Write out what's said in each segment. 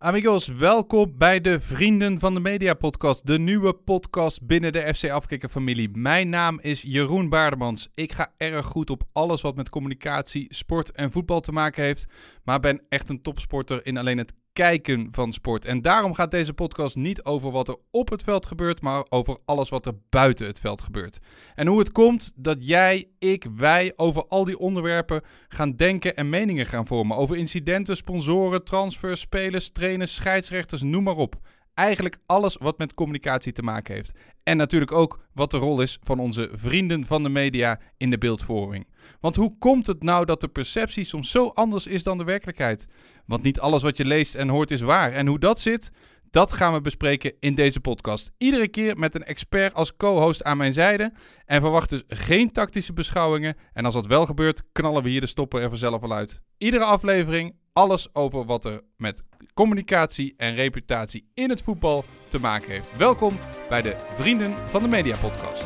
Amigos, welkom bij de Vrienden van de Media podcast, de nieuwe podcast binnen de FC Afkikker familie. Mijn naam is Jeroen Baardemans. Ik ga erg goed op alles wat met communicatie, sport en voetbal te maken heeft, maar ben echt een topsporter in alleen het kijken van sport. En daarom gaat deze podcast niet over wat er op het veld gebeurt, maar over alles wat er buiten het veld gebeurt. En hoe het komt dat jij, ik, wij over al die onderwerpen gaan denken en meningen gaan vormen. Over incidenten, sponsoren, transfers, spelers, trainers, scheidsrechters, noem maar op. Eigenlijk alles wat met communicatie te maken heeft. En natuurlijk ook wat de rol is van onze vrienden van de media in de beeldvorming. Want hoe komt het nou dat de perceptie soms zo anders is dan de werkelijkheid? Want niet alles wat je leest en hoort is waar. En hoe dat zit, dat gaan we bespreken in deze podcast. Iedere keer met een expert als co-host aan mijn zijde. En verwacht dus geen tactische beschouwingen. En als dat wel gebeurt, knallen we hier de stoppen er vanzelf al uit. Iedere aflevering alles over wat er met communicatie en reputatie in het voetbal te maken heeft. Welkom bij de Vrienden van de Media podcast.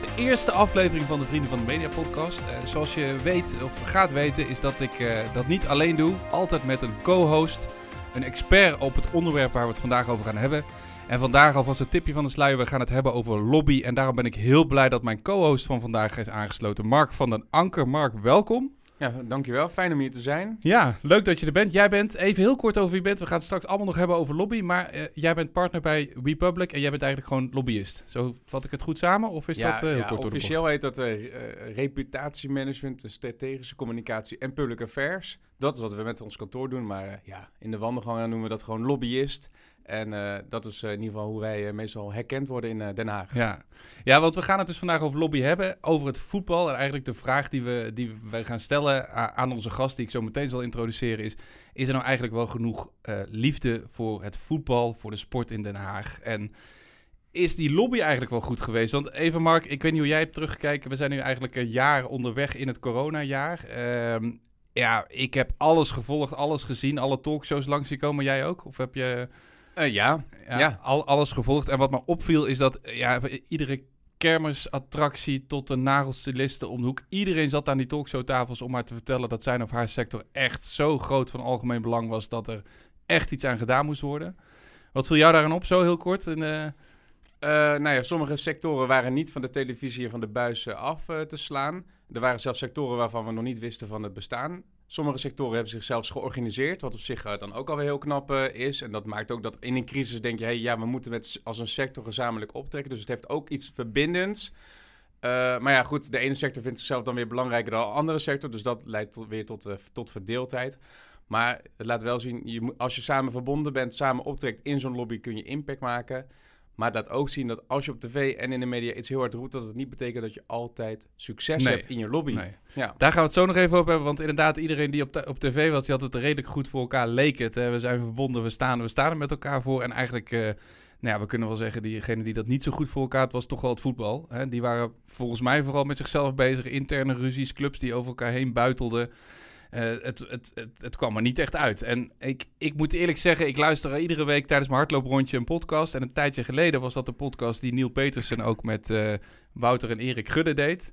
De eerste aflevering van de Vrienden van de Media podcast. Uh, zoals je weet of gaat weten is dat ik uh, dat niet alleen doe. Altijd met een co-host een expert op het onderwerp waar we het vandaag over gaan hebben. En vandaag alvast een tipje van de sluier. We gaan het hebben over lobby. En daarom ben ik heel blij dat mijn co-host van vandaag is aangesloten. Mark van den Anker. Mark, welkom. Ja, dankjewel. Fijn om hier te zijn. Ja, leuk dat je er bent. Jij bent, even heel kort over wie je bent. We gaan het straks allemaal nog hebben over lobby. Maar uh, jij bent partner bij WePublic en jij bent eigenlijk gewoon lobbyist. Zo vat ik het goed samen? Of is ja, dat uh, heel ja, kort officieel heet dat uh, reputatiemanagement, strategische communicatie en public affairs. Dat is wat we met ons kantoor doen. Maar ja, in de wandelgangen noemen we dat gewoon lobbyist. En uh, dat is uh, in ieder geval hoe wij uh, meestal herkend worden in Den Haag. Ja. ja, want we gaan het dus vandaag over lobby hebben, over het voetbal. En eigenlijk de vraag die we, die we gaan stellen aan onze gast, die ik zo meteen zal introduceren, is... Is er nou eigenlijk wel genoeg liefde voor het voetbal, voor de sport in Den Haag? En is die lobby eigenlijk wel goed geweest? Want even Mark, ik weet niet hoe jij hebt teruggekeken. We zijn nu eigenlijk een jaar onderweg in het coronajaar. Uh, ja, ik heb alles gevolgd, alles gezien, alle talkshows langs zien komen. Jij ook? Of heb je... Uh, ja, ja, ja. Al, alles gevolgd. En wat me opviel is dat ja, iedere kermisattractie tot de nagelstilisten om de hoek. Iedereen zat aan die talkshowtafels om maar te vertellen dat zijn of haar sector echt zo groot van algemeen belang was dat er echt iets aan gedaan moest worden. Wat viel jou daaraan op, zo heel kort? En, uh... Uh, nou ja, sommige sectoren waren niet van de televisie en van de buis af uh, te slaan. Er waren zelfs sectoren waarvan we nog niet wisten van het bestaan. Sommige sectoren hebben zich zelfs georganiseerd, wat op zich uh, dan ook alweer heel knap uh, is. En dat maakt ook dat in een crisis denk je, hey, ja, we moeten met, als een sector gezamenlijk optrekken. Dus het heeft ook iets verbindends. Uh, maar ja, goed, de ene sector vindt zichzelf dan weer belangrijker dan de andere sector. Dus dat leidt weer tot, tot verdeeldheid. Maar het laat wel zien, je, als je samen verbonden bent, samen optrekt in zo'n lobby, kun je impact maken. Maar dat ook zien dat als je op tv en in de media iets heel hard roept, dat het niet betekent dat je altijd succes nee. hebt in je lobby. Nee. Ja. Daar gaan we het zo nog even op hebben. Want inderdaad, iedereen die op, op tv was, die had het redelijk goed voor elkaar, leek het. Hè? We zijn verbonden, we staan, we staan er met elkaar voor. En eigenlijk, uh, nou ja, we kunnen wel zeggen, diegene die dat niet zo goed voor elkaar had, was toch wel het voetbal. Hè? Die waren volgens mij vooral met zichzelf bezig. Interne ruzies, clubs die over elkaar heen buitelden. Uh, het, het, het, het, kwam er niet echt uit. En ik, ik moet eerlijk zeggen, ik luister iedere week tijdens mijn hardlooprondje een podcast. En een tijdje geleden was dat de podcast die Neil Petersen ook met uh, Wouter en Erik Gudde deed.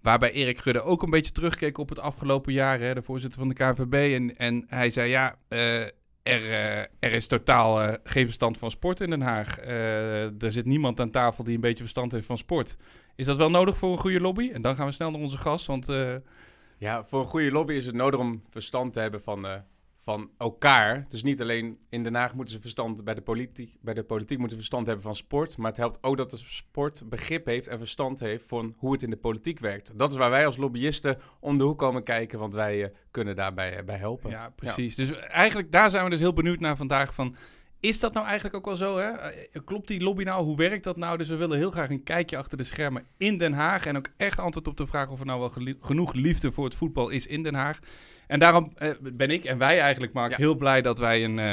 Waarbij Erik Gudde ook een beetje terugkeek op het afgelopen jaar, hè, de voorzitter van de KNVB. En, en hij zei, ja, uh, er, er is totaal geen verstand van sport in Den Haag. er zit niemand aan tafel die een beetje verstand heeft van sport. Is dat wel nodig voor een goede lobby? En dan gaan we snel naar onze gast, want... Ja, voor een goede lobby is het nodig om verstand te hebben van, uh, van elkaar. Dus niet alleen in Den Haag moeten ze verstand bij de politiek, bij de politiek moeten verstand hebben van sport. Maar het helpt ook dat de sport begrip heeft en verstand heeft van hoe het in de politiek werkt. Dat is waar wij als lobbyisten om de hoek komen kijken, want wij uh, kunnen daarbij uh, bij helpen. Ja, precies. Ja. Dus eigenlijk daar zijn we dus heel benieuwd naar vandaag van... Is dat nou eigenlijk ook wel zo? Hè? Klopt die lobby nou? Hoe werkt dat nou? Dus we willen heel graag een kijkje achter de schermen in Den Haag. En ook echt antwoord op de vraag of er nou wel genoeg liefde voor het voetbal is in Den Haag. En daarom uh, ben ik en wij eigenlijk, Mark, ja. heel blij dat wij een uh,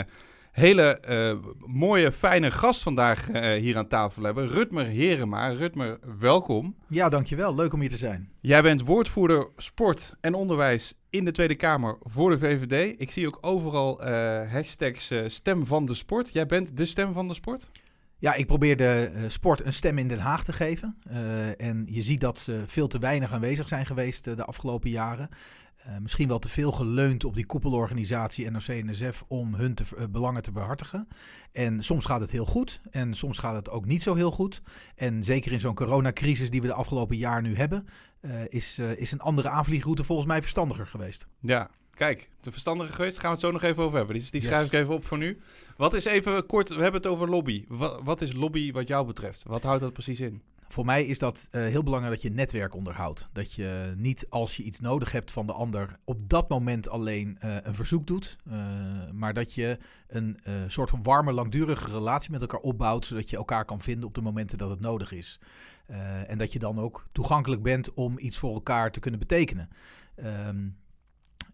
hele eh, mooie, fijne gast vandaag eh, hier aan tafel hebben. Rutmer Herema. Rutmer, welkom. Ja, dankjewel. Leuk om hier te zijn. Jij bent woordvoerder sport en onderwijs in de Tweede Kamer voor de VVD. Ik zie ook overal eh, hashtags stem van de sport. Jij bent de stem van de sport? Ja, ik probeer de sport een stem in Den Haag te geven. en je ziet dat ze veel te weinig aanwezig zijn geweest de afgelopen jaren. Uh, misschien wel te veel geleund op die koepelorganisatie NOC-NSF om hun te, uh, belangen te behartigen. En soms gaat het heel goed en soms gaat het ook niet zo heel goed. En zeker in zo'n coronacrisis die we de afgelopen jaar nu hebben, uh, is, is een andere aanvliegroute volgens mij verstandiger geweest. Ja, kijk, de verstandige geweest, daar gaan we het zo nog even over hebben. Die, die schrijf ik even op voor nu. Wat is even kort, we hebben het over lobby. Wat, wat is lobby wat jou betreft? Wat houdt dat precies in? Voor mij is dat uh, heel belangrijk dat je netwerk onderhoudt. Dat je niet als je iets nodig hebt van de ander op dat moment alleen uh, een verzoek doet. Uh, maar dat je een soort van warme, langdurige relatie met elkaar opbouwt. Zodat je elkaar kan vinden op de momenten dat het nodig is. en dat je dan ook toegankelijk bent om iets voor elkaar te kunnen betekenen. Um,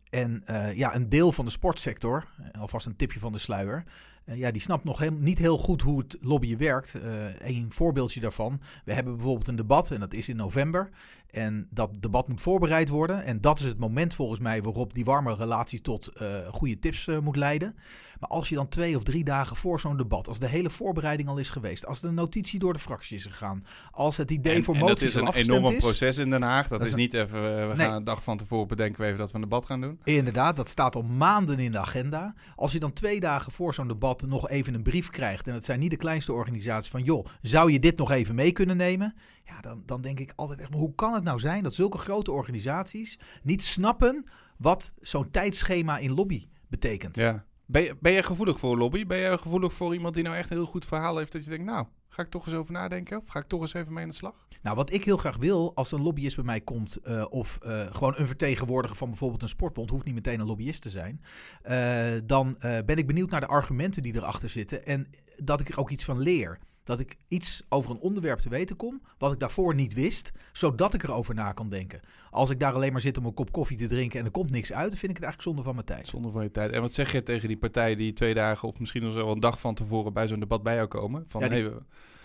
en ja, een deel van de sportsector, alvast een tipje van de sluier, uh, ja, die snapt nog heel, niet heel goed hoe het lobbyen werkt. Een voorbeeldje daarvan. We hebben bijvoorbeeld een debat en dat is in november. En dat debat moet voorbereid worden. En dat is het moment volgens mij waarop die warme relatie tot uh, goede tips moet leiden. Maar als je dan twee of drie dagen voor zo'n debat, als de hele voorbereiding al is geweest, als de notitie door de fractie is gegaan, als het idee en, voor moties is een enorm proces in Den Haag. Dat, dat is niet even, we nee. gaan een dag van tevoren bedenken we even dat we een debat gaan doen. Inderdaad, dat staat al maanden in de agenda. Als je dan twee dagen voor zo'n debat nog even een brief krijgt, en het zijn niet de kleinste organisaties van, joh, zou je dit nog even mee kunnen nemen? Ja, dan, dan denk ik altijd echt, maar hoe kan het nou zijn dat zulke grote organisaties niet snappen wat zo'n tijdschema in lobby betekent? Ja. Ben je, ben je gevoelig voor lobby? Ben je gevoelig voor iemand die nou echt een heel goed verhaal heeft dat je denkt, nou, ga ik toch eens over nadenken? Of ga ik toch eens even mee aan de slag? Nou, wat ik heel graag wil als een lobbyist bij mij komt, uh, of uh, gewoon een vertegenwoordiger van bijvoorbeeld een sportbond, hoeft niet meteen een lobbyist te zijn, uh, dan ben ik benieuwd naar de argumenten die erachter zitten en dat ik er ook iets van leer dat ik iets over een onderwerp te weten kom, wat ik daarvoor niet wist, zodat ik erover na kan denken. Als ik daar alleen maar zit om een kop koffie te drinken en er komt niks uit, dan vind ik het eigenlijk zonde van mijn tijd. Zonde van je tijd. En wat zeg je tegen die partijen die twee dagen of misschien nog wel een dag van tevoren bij zo'n debat bij jou komen? Van, ja, die, hey,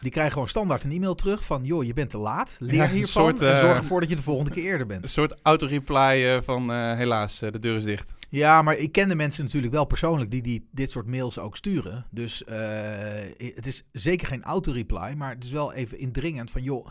die krijgen gewoon standaard een e-mail terug van, joh, je bent te laat, leer ja, hiervan soort, en zorg ervoor dat je de volgende keer eerder bent. Een soort auto-reply van, uh, helaas, de deur is dicht. Ja, maar ik ken de mensen natuurlijk wel persoonlijk die, die dit soort mails ook sturen. Dus het is zeker geen auto-reply, maar het is wel even indringend van joh.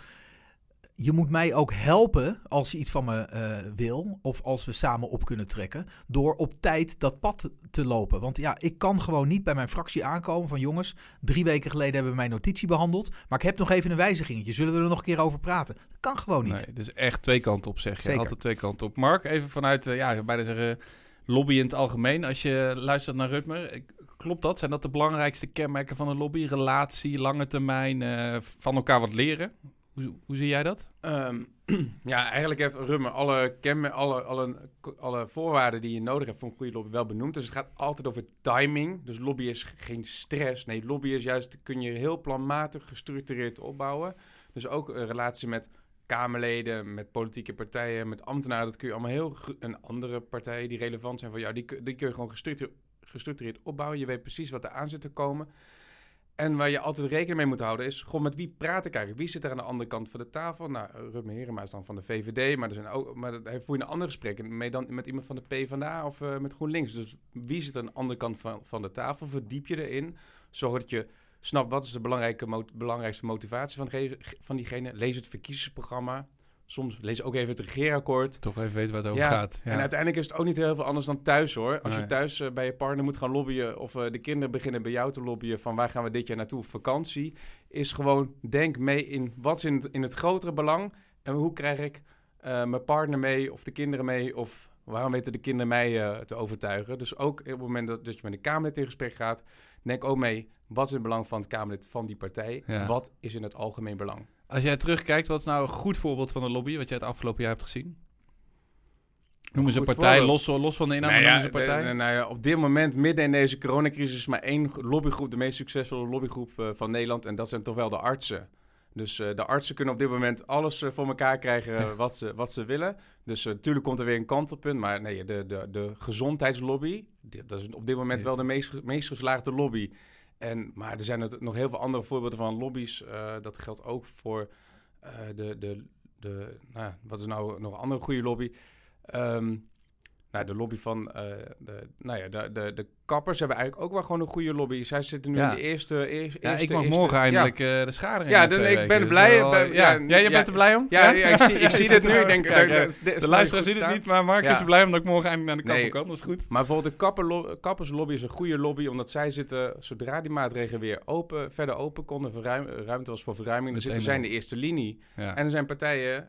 Je moet mij ook helpen als je iets van me uh, wil. Of als we samen op kunnen trekken. Door op tijd dat pad te lopen. Want ja, ik kan gewoon niet bij mijn fractie aankomen van jongens. Drie weken geleden hebben we mijn notitie behandeld. Maar ik heb nog even een wijzigingetje. Zullen we er nog een keer over praten? Dat kan gewoon niet. Nee, dus echt twee kanten op zeg je. Zeker. Altijd twee kanten op. Mark, even vanuit, uh, ja, bijna zeggen lobby in het algemeen. Als je luistert naar Rutmer, klopt dat? Zijn dat de belangrijkste kenmerken van een lobby? Relatie, lange termijn, uh, van elkaar wat leren? Hoe, hoe zie jij dat? Um, ja, eigenlijk heeft Rutmer alle, alle, alle, alle voorwaarden die je nodig hebt voor een goede lobby wel benoemd. Dus het gaat altijd over timing. Dus lobby is geen stress. Nee, lobby is juist, kun je heel planmatig, gestructureerd opbouwen. Dus ook een relatie met Kamerleden, met politieke partijen, met ambtenaren. Dat kun je allemaal heel... En andere partijen die relevant zijn voor jou, die, die kun je gewoon gestructureerd opbouwen. Je weet precies wat er aan zit te komen. En waar je altijd rekening mee moet houden is, gewoon met wie praat ik eigenlijk? Wie zit er aan de andere kant van de tafel? Nou, Rutme Herema is dan van de VVD, maar er zijn ook, maar daar voer je een andere gesprekken mee dan met iemand van de PvdA of uh, met GroenLinks. Dus wie zit aan de andere kant van, van de tafel? Verdiep je erin, zorg dat je snap wat is de belangrijke belangrijkste motivatie van, van diegene. Lees het verkiezingsprogramma. Soms lees ook even het regeerakkoord. Toch even weten waar het over gaat. Ja. En uiteindelijk is het ook niet heel veel anders dan thuis hoor. Als je thuis uh, bij je partner moet gaan lobbyen... of uh, de kinderen beginnen bij jou te lobbyen... van waar gaan we dit jaar naartoe op vakantie... is gewoon denk mee in wat is in het, in het grotere belang... en hoe krijg ik uh, mijn partner mee of de kinderen mee... of waarom weten de kinderen mij te overtuigen. Dus ook op het moment dat, dat je met een Kamerlid in gesprek gaat... denk ook mee wat is het belang van het Kamerlid van die partij? Ja. Wat is in het algemeen belang? Als jij terugkijkt, wat is nou een goed voorbeeld van een lobby wat jij het afgelopen jaar hebt gezien? Noemen ze een partij, los, los van de inhoud, nou ja, partij? De, nou ja, op dit moment, midden in deze coronacrisis, is maar één lobbygroep, de meest succesvolle lobbygroep uh, van Nederland. En dat zijn toch wel de artsen. Dus eh, de artsen kunnen op dit moment alles eh, voor elkaar krijgen eh, wat, ze, wat ze willen. Dus eh, natuurlijk komt er weer een kantelpunt. Maar nee, de, de, de gezondheidslobby, dat is op dit moment wel de meest, meest geslaagde lobby. En, maar er zijn nog heel veel andere voorbeelden van lobby's. Eh, dat geldt ook voor eh, de, de, de nou, wat is nou nog een andere goede lobby? Ehm, nou, de lobby van eh, de, nou ja, de, de, de kappers hebben eigenlijk ook wel gewoon een goede lobby. Zij zitten nu Ja. in de eerste... eerste Ja, ik mag eerste- morgen ja. eindelijk eh, de schade in. Ja, dan- ik ben Dus blij, ben- eh, ja, ja, ja, jij ja. bent er blij om? Ja, ja, ik zie, ik Ja, zie dit nu. er Ik denk, ja. dat- De luisteraar ziet het niet, maar Mark Ja. is blij omdat ik morgen eindelijk naar de kapper Nee. kan. Dat is goed. Maar bijvoorbeeld de kapperlo- kapperslobby is een goede lobby, omdat zij zitten, zodra die maatregelen weer open, verder open konden, verruim, ruimte was voor verruiming, dan zitten zij in de eerste linie. Ja. En er zijn partijen,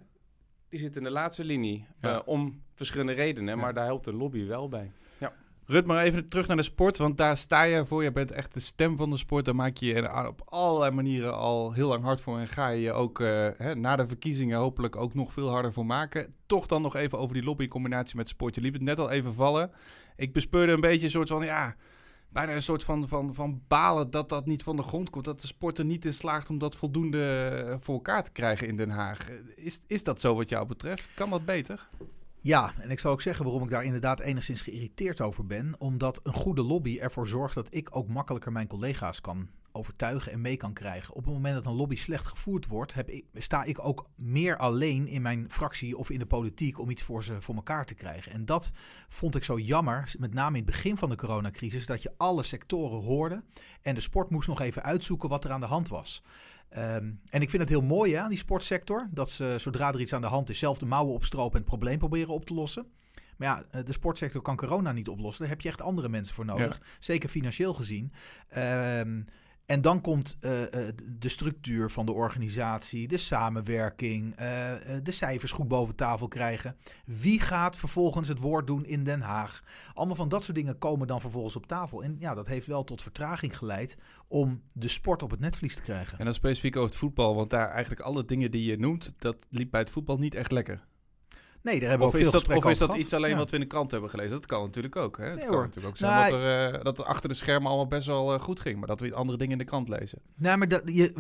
die zitten in de laatste linie, Ja. eh, om verschillende redenen, Ja. maar daar helpt de lobby wel bij. Rut, maar even terug naar de sport, want daar sta je voor. Je bent echt de stem van de sport. Daar maak je je op allerlei manieren al heel lang hard voor. En ga je je ook eh, hè, na de verkiezingen hopelijk ook nog veel harder voor maken. Toch dan nog even over die lobby in combinatie met sport. Je liep het net al even vallen. Ik bespeurde een beetje een soort van, ja, bijna een soort van, van, van balen dat dat niet van de grond komt. Dat de sport er niet in slaagt om dat voldoende eh, voor elkaar te krijgen in Den Haag. Is, is dat zo wat jou betreft? Kan dat beter? Ja, en ik zal ook zeggen waarom ik daar inderdaad enigszins geïrriteerd over ben. Omdat een goede lobby ervoor zorgt dat ik ook makkelijker mijn collega's kan overtuigen en mee kan krijgen. Op het moment dat een lobby slecht gevoerd wordt, heb ik, sta ik ook meer alleen in mijn fractie of in de politiek om iets voor ze voor elkaar te krijgen. En dat vond ik zo jammer, met name in het begin van de coronacrisis, dat je alle sectoren hoorde en de sport moest nog even uitzoeken wat er aan de hand was. Ehm, en ik vind het heel mooi hè, aan die sportsector. Dat ze zodra er iets aan de hand is, zelf de mouwen opstropen en het probleem proberen op te lossen. Maar ja, eh, de sportsector kan corona niet oplossen. Daar heb je echt andere mensen voor nodig. Zeker financieel gezien. Ehm, en dan komt eh, eh, de structuur van de organisatie, de samenwerking, eh, de cijfers goed boven tafel krijgen. Wie gaat vervolgens het woord doen in Den Haag? Allemaal van dat soort dingen komen dan vervolgens op tafel. En ja, dat heeft wel tot vertraging geleid om de sport op het netvlies te krijgen. En dan specifiek over het voetbal, want daar eigenlijk alle dingen die je noemt, dat liep bij het voetbal niet echt lekker. Nee, daar hebben Of we ook is veel dat, of is dat over iets alleen Ja. wat we in de krant hebben gelezen? Dat kan natuurlijk ook. Hè? Het Nee, kan hoor. natuurlijk ook zijn Nou, dat, er, eh, dat er achter de schermen allemaal best wel eh, goed ging, maar dat we andere dingen in de krant lezen. Nou, maar dat, je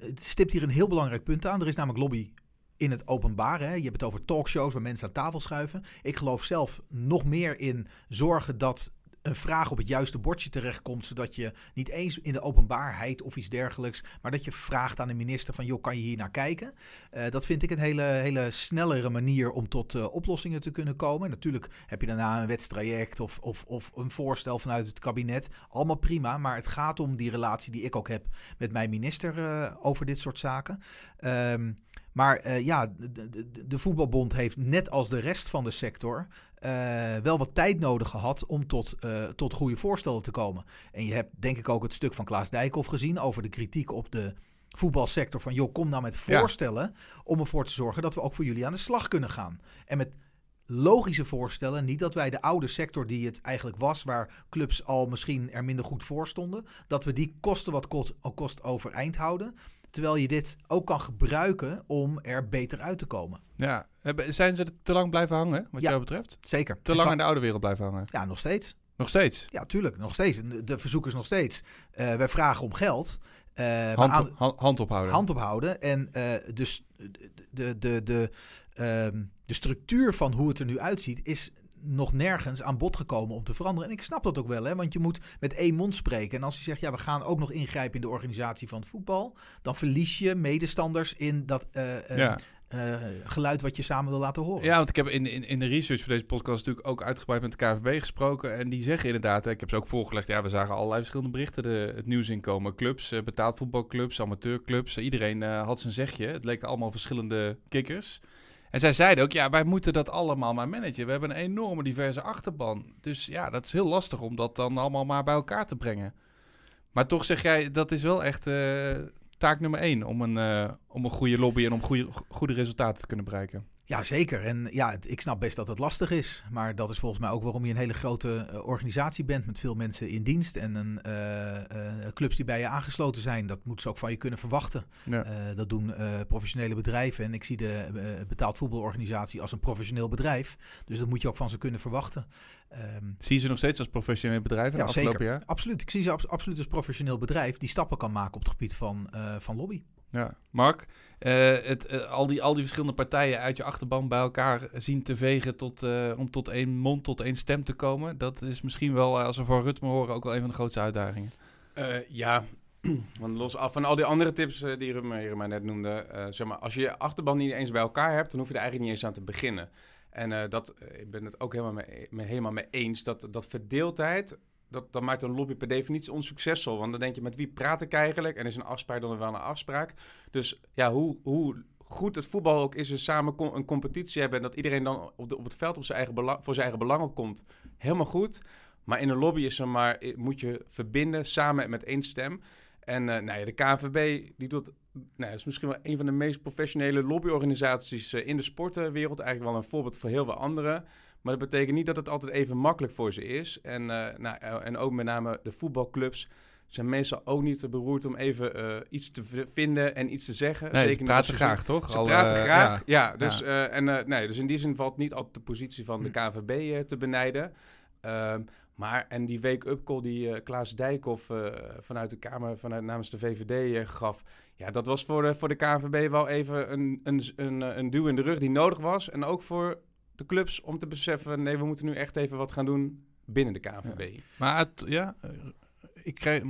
het stipt hier een heel belangrijk punt aan. Er is namelijk lobby in het openbaar. Hè. Je hebt het over talkshows waar mensen aan tafel schuiven. Ik geloof zelf nog meer in zorgen dat een vraag op het juiste bordje terechtkomt, zodat je niet eens in de openbaarheid of iets dergelijks, maar dat je vraagt aan de minister van, joh, kan je hier naar kijken? Eh, dat vind ik een hele, hele snellere manier om tot eh, oplossingen te kunnen komen. Natuurlijk heb je daarna een wetstraject of, of, of een voorstel vanuit het kabinet. Allemaal prima, maar het gaat om die relatie die ik ook heb met mijn minister eh, over dit soort zaken. Ehm, maar eh, ja, de, de, de voetbalbond heeft net als de rest van de sector eh, wel wat tijd nodig gehad om tot, eh, tot goede voorstellen te komen. En je hebt denk ik ook het stuk van Klaas Dijkhoff gezien over de kritiek op de voetbalsector. Van joh, kom nou met Ja. voorstellen om ervoor te zorgen dat we ook voor jullie aan de slag kunnen gaan. En met logische voorstellen, niet dat wij de oude sector die het eigenlijk was, waar clubs al misschien er minder goed voor stonden, dat we die kosten wat kost, kost overeind houden. Terwijl je dit ook kan gebruiken om er beter uit te komen. Ja, zijn ze te lang blijven hangen, wat Ja. jou betreft? Zeker. Te lang in de oude wereld blijven hangen? Ja, nog steeds. Nog steeds? Ja, tuurlijk. Nog steeds. De- De verzoek is nog steeds. eh wij vragen om geld. maar Hand, aan- hand, hand ophouden. hand ophouden. En eh, dus de, de, de, de, ehm, de structuur van hoe het er nu uitziet is nog nergens aan bod gekomen om te veranderen. En ik snap dat ook wel, hè, want je moet met één mond spreken. En als je zegt, ja, we gaan ook nog ingrijpen in de organisatie van het voetbal, dan verlies je medestanders in dat eh, eh, ja. eh, geluid wat je samen wil laten horen. ja, want ik heb in, in, in de research voor deze podcast natuurlijk ook uitgebreid met de KVB gesproken. En die zeggen inderdaad, ik heb ze ook voorgelegd, ja, we zagen allerlei verschillende berichten de, het nieuws inkomen. Clubs, betaald voetbalclubs, amateurclubs, iedereen had zijn zegje. Het leken allemaal verschillende kikkers. En zij zeiden ook, ja, wij moeten dat allemaal maar managen. We hebben een enorme diverse achterban. Dus ja, dat is heel lastig om dat dan allemaal maar bij elkaar te brengen. Maar toch zeg jij, dat is wel echt eh, taak nummer één om een, eh, om een goede lobby en om goede, goede resultaten te kunnen bereiken. Ja, zeker. En ja, ik snap best dat het lastig is. Maar dat is volgens mij ook waarom je een hele grote eh, organisatie bent met veel mensen in dienst. En een, eh, eh, clubs die bij je aangesloten zijn. Dat moeten ze ook van je kunnen verwachten. Ja. Dat doen professionele bedrijven. En ik zie de betaald voetbalorganisatie als een professioneel bedrijf. Dus dat moet je ook van ze kunnen verwachten. Ehm, Zie je ze nog steeds als professioneel bedrijf in ja, afgelopen zeker. jaar? Absoluut. Ik zie ze abs- absoluut als professioneel bedrijf die stappen kan maken op het gebied van, van lobby. Ja, Mark, eh, het, eh, al, die, al die verschillende partijen uit je achterban bij elkaar zien te vegen tot, eh, om tot één mond, tot één stem te komen. Dat is misschien wel, als we van Rutme horen, ook wel een van de grootste uitdagingen. Ja, want los af van al die andere tips die Ruben maar net noemde. zeg maar, als je je achterban niet eens bij elkaar hebt, dan hoef je er eigenlijk niet eens aan te beginnen. En dat, ik ben het ook helemaal mee- helemaal mee eens. Dat, dat verdeeldheid, dat, dat maakt een lobby per definitie onsuccesvol. Want dan denk je, met wie praat ik eigenlijk? En is een afspraak dan wel een afspraak? Dus ja, hoe, hoe goed het voetbal ook is, we samen een competitie hebben... en dat iedereen dan op, op het veld op zijn eigen voor zijn eigen belang opkomt, helemaal goed. Maar in een lobby is er maar, moet je verbinden samen met één stem... En eh, nou ja, de KNVB die doet, nou, is misschien wel een van de meest professionele lobbyorganisaties eh, in de sportwereld. Eigenlijk wel een voorbeeld voor heel veel anderen. Maar dat betekent niet dat het altijd even makkelijk voor ze is. En, eh, nou, eh, en ook met name de voetbalclubs zijn meestal ook niet te beroerd om even eh, iets te vinden en iets te zeggen. Nee, ze niet als praten zo- graag, toch? Ze Al, praten graag, ja. ja. dus, en, nee, dus in die zin valt niet altijd de positie van de KNVB eh, te benijden. Ehm, maar, en die wake-up call die eh, Klaas Dijkhoff vanuit de Kamer, vanuit, namens de VVD gaf... Ja, dat was voor de, voor de KNVB wel even een, een, een, een duw in de rug die nodig was. En ook voor de clubs om te beseffen... nee, we moeten nu echt even wat gaan doen binnen de KNVB. Maar ja, eh, ik krijg,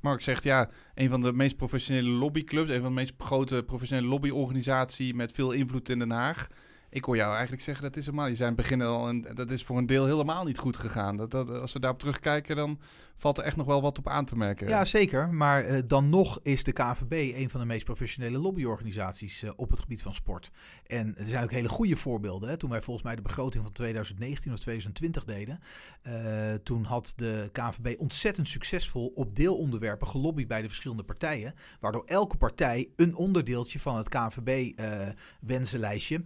Mark zegt ja, een van de meest professionele lobbyclubs, een van de meest grote professionele lobbyorganisatie met veel invloed in Den Haag. Ik hoor jou eigenlijk zeggen dat is helemaal. Je zei in het begin al en dat is voor een deel helemaal niet goed gegaan. Dat, dat, als we daarop terugkijken, dan valt er echt nog wel wat op aan te merken. Ja, zeker. Maar eh, dan nog is de KNVB een van de meest professionele lobbyorganisaties eh, op het gebied van sport. En er zijn ook hele goede voorbeelden. Hè. Toen wij volgens mij de begroting van 2019 of 2020 deden, eh, toen had de KNVB ontzettend succesvol op deelonderwerpen gelobbyd bij de verschillende partijen. Waardoor elke partij een onderdeeltje van het KNVB-wensenlijstje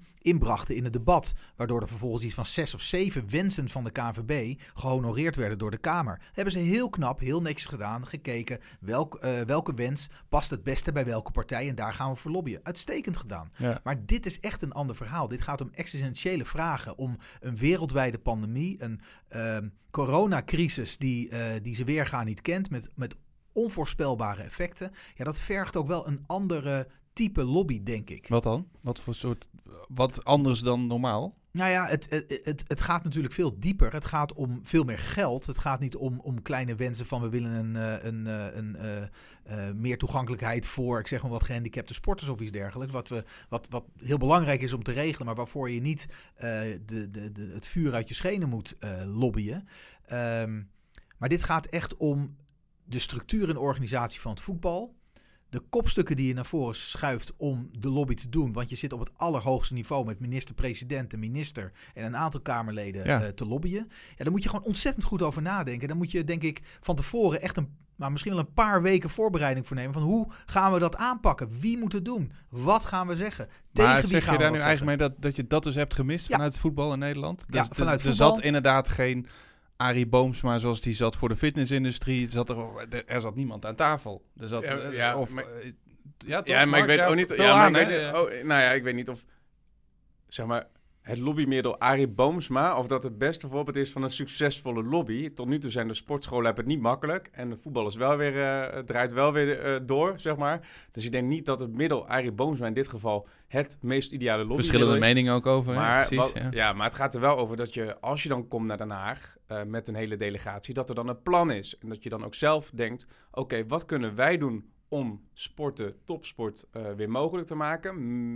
in het debat. Waardoor er vervolgens iets van zes of zeven wensen van de KNVB gehonoreerd werden door de Kamer. Hebben ze heel knap, heel netjes gedaan, gekeken welk, eh, welke wens past het beste bij welke partij en daar gaan we voor lobbyen. Uitstekend gedaan. Ja. Maar dit is echt een ander verhaal. Dit gaat om existentiële vragen, om een wereldwijde pandemie, een ehm, coronacrisis die, eh, die ze weergaan niet kent, met, met onvoorspelbare effecten. Ja, dat vergt ook wel een andere type lobby, denk ik. Wat dan? Wat voor soort, wat anders dan normaal? Nou ja, het, het, het, het gaat natuurlijk veel dieper. Het gaat om veel meer geld. Het gaat niet om, om kleine wensen van we willen een, eh, een, eh, een, eh, meer toegankelijkheid voor, ik zeg maar wat gehandicapte sporters of iets dergelijks. Wat, we, wat, wat heel belangrijk is om te regelen, maar waarvoor je niet de, de, de, het vuur uit je schenen moet lobbyen. Ehm, maar dit gaat echt om de structuur en organisatie van het voetbal. De kopstukken die je naar voren schuift om de lobby te doen. Want je zit op het allerhoogste niveau met minister-president, de minister en een aantal Kamerleden Ja. eh, te lobbyen. Ja, daar moet je gewoon ontzettend goed over nadenken. Dan moet je, denk ik, van tevoren echt een, maar misschien wel een paar weken voorbereiding voor nemen. Van hoe gaan we dat aanpakken? Wie moet het doen? Wat gaan we zeggen? Tegen Maar wie zeg gaan je daar nu eigenlijk mee dat, dat je dat dus hebt gemist Ja. vanuit het voetbal in Nederland? Ja, Dus vanuit er, er zat inderdaad geen Arie Boomsma zoals die zat voor de fitnessindustrie. Er zat, er, er zat niemand aan tafel. Er zat, Ja, eh, ja, of, maar- eh, ja, toch, Ja, maar ik Mark? weet ook niet. Ja, maar aan, ik weet, oh, nou ja, ik weet niet of zeg maar het lobbymiddel Arie Boomsma of dat het beste voorbeeld is van een succesvolle lobby. Tot nu toe zijn de sportscholen hebben het niet makkelijk en de voetbal is wel weer eh, draait wel weer eh, door, zeg maar. Dus ik denk niet dat het middel Arie Boomsma in dit geval het meest ideale lobby Verschillende meningen ook over. hè? maar, Precies, wat- ja. ja. maar het gaat er wel over dat je, als je dan komt naar Den Haag eh, met een hele delegatie, dat er dan een plan is. En dat je dan ook zelf denkt, oké, wat kunnen wij doen om sporten, topsport, weer mogelijk te maken?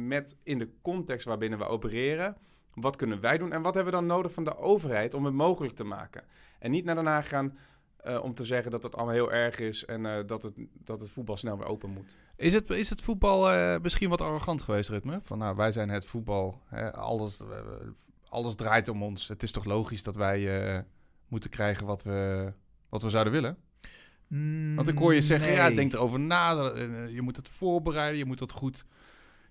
Met in de context waarbinnen we opereren. Wat kunnen wij doen en wat hebben we dan nodig van de overheid om het mogelijk te maken? En niet naar Den Haag gaan eh, om te zeggen dat het allemaal heel erg is en eh, dat, het, dat het voetbal snel weer open moet. Is, het, is het voetbal eh, misschien wat arrogant geweest, Ritme? Van nou, wij zijn het voetbal. Hè, alles, alles draait om ons. Het is toch logisch dat wij eh, moeten krijgen wat we, wat we zouden willen? Want ik hoor je zeggen, ja, denk erover na. Je moet het voorbereiden, je moet dat goed...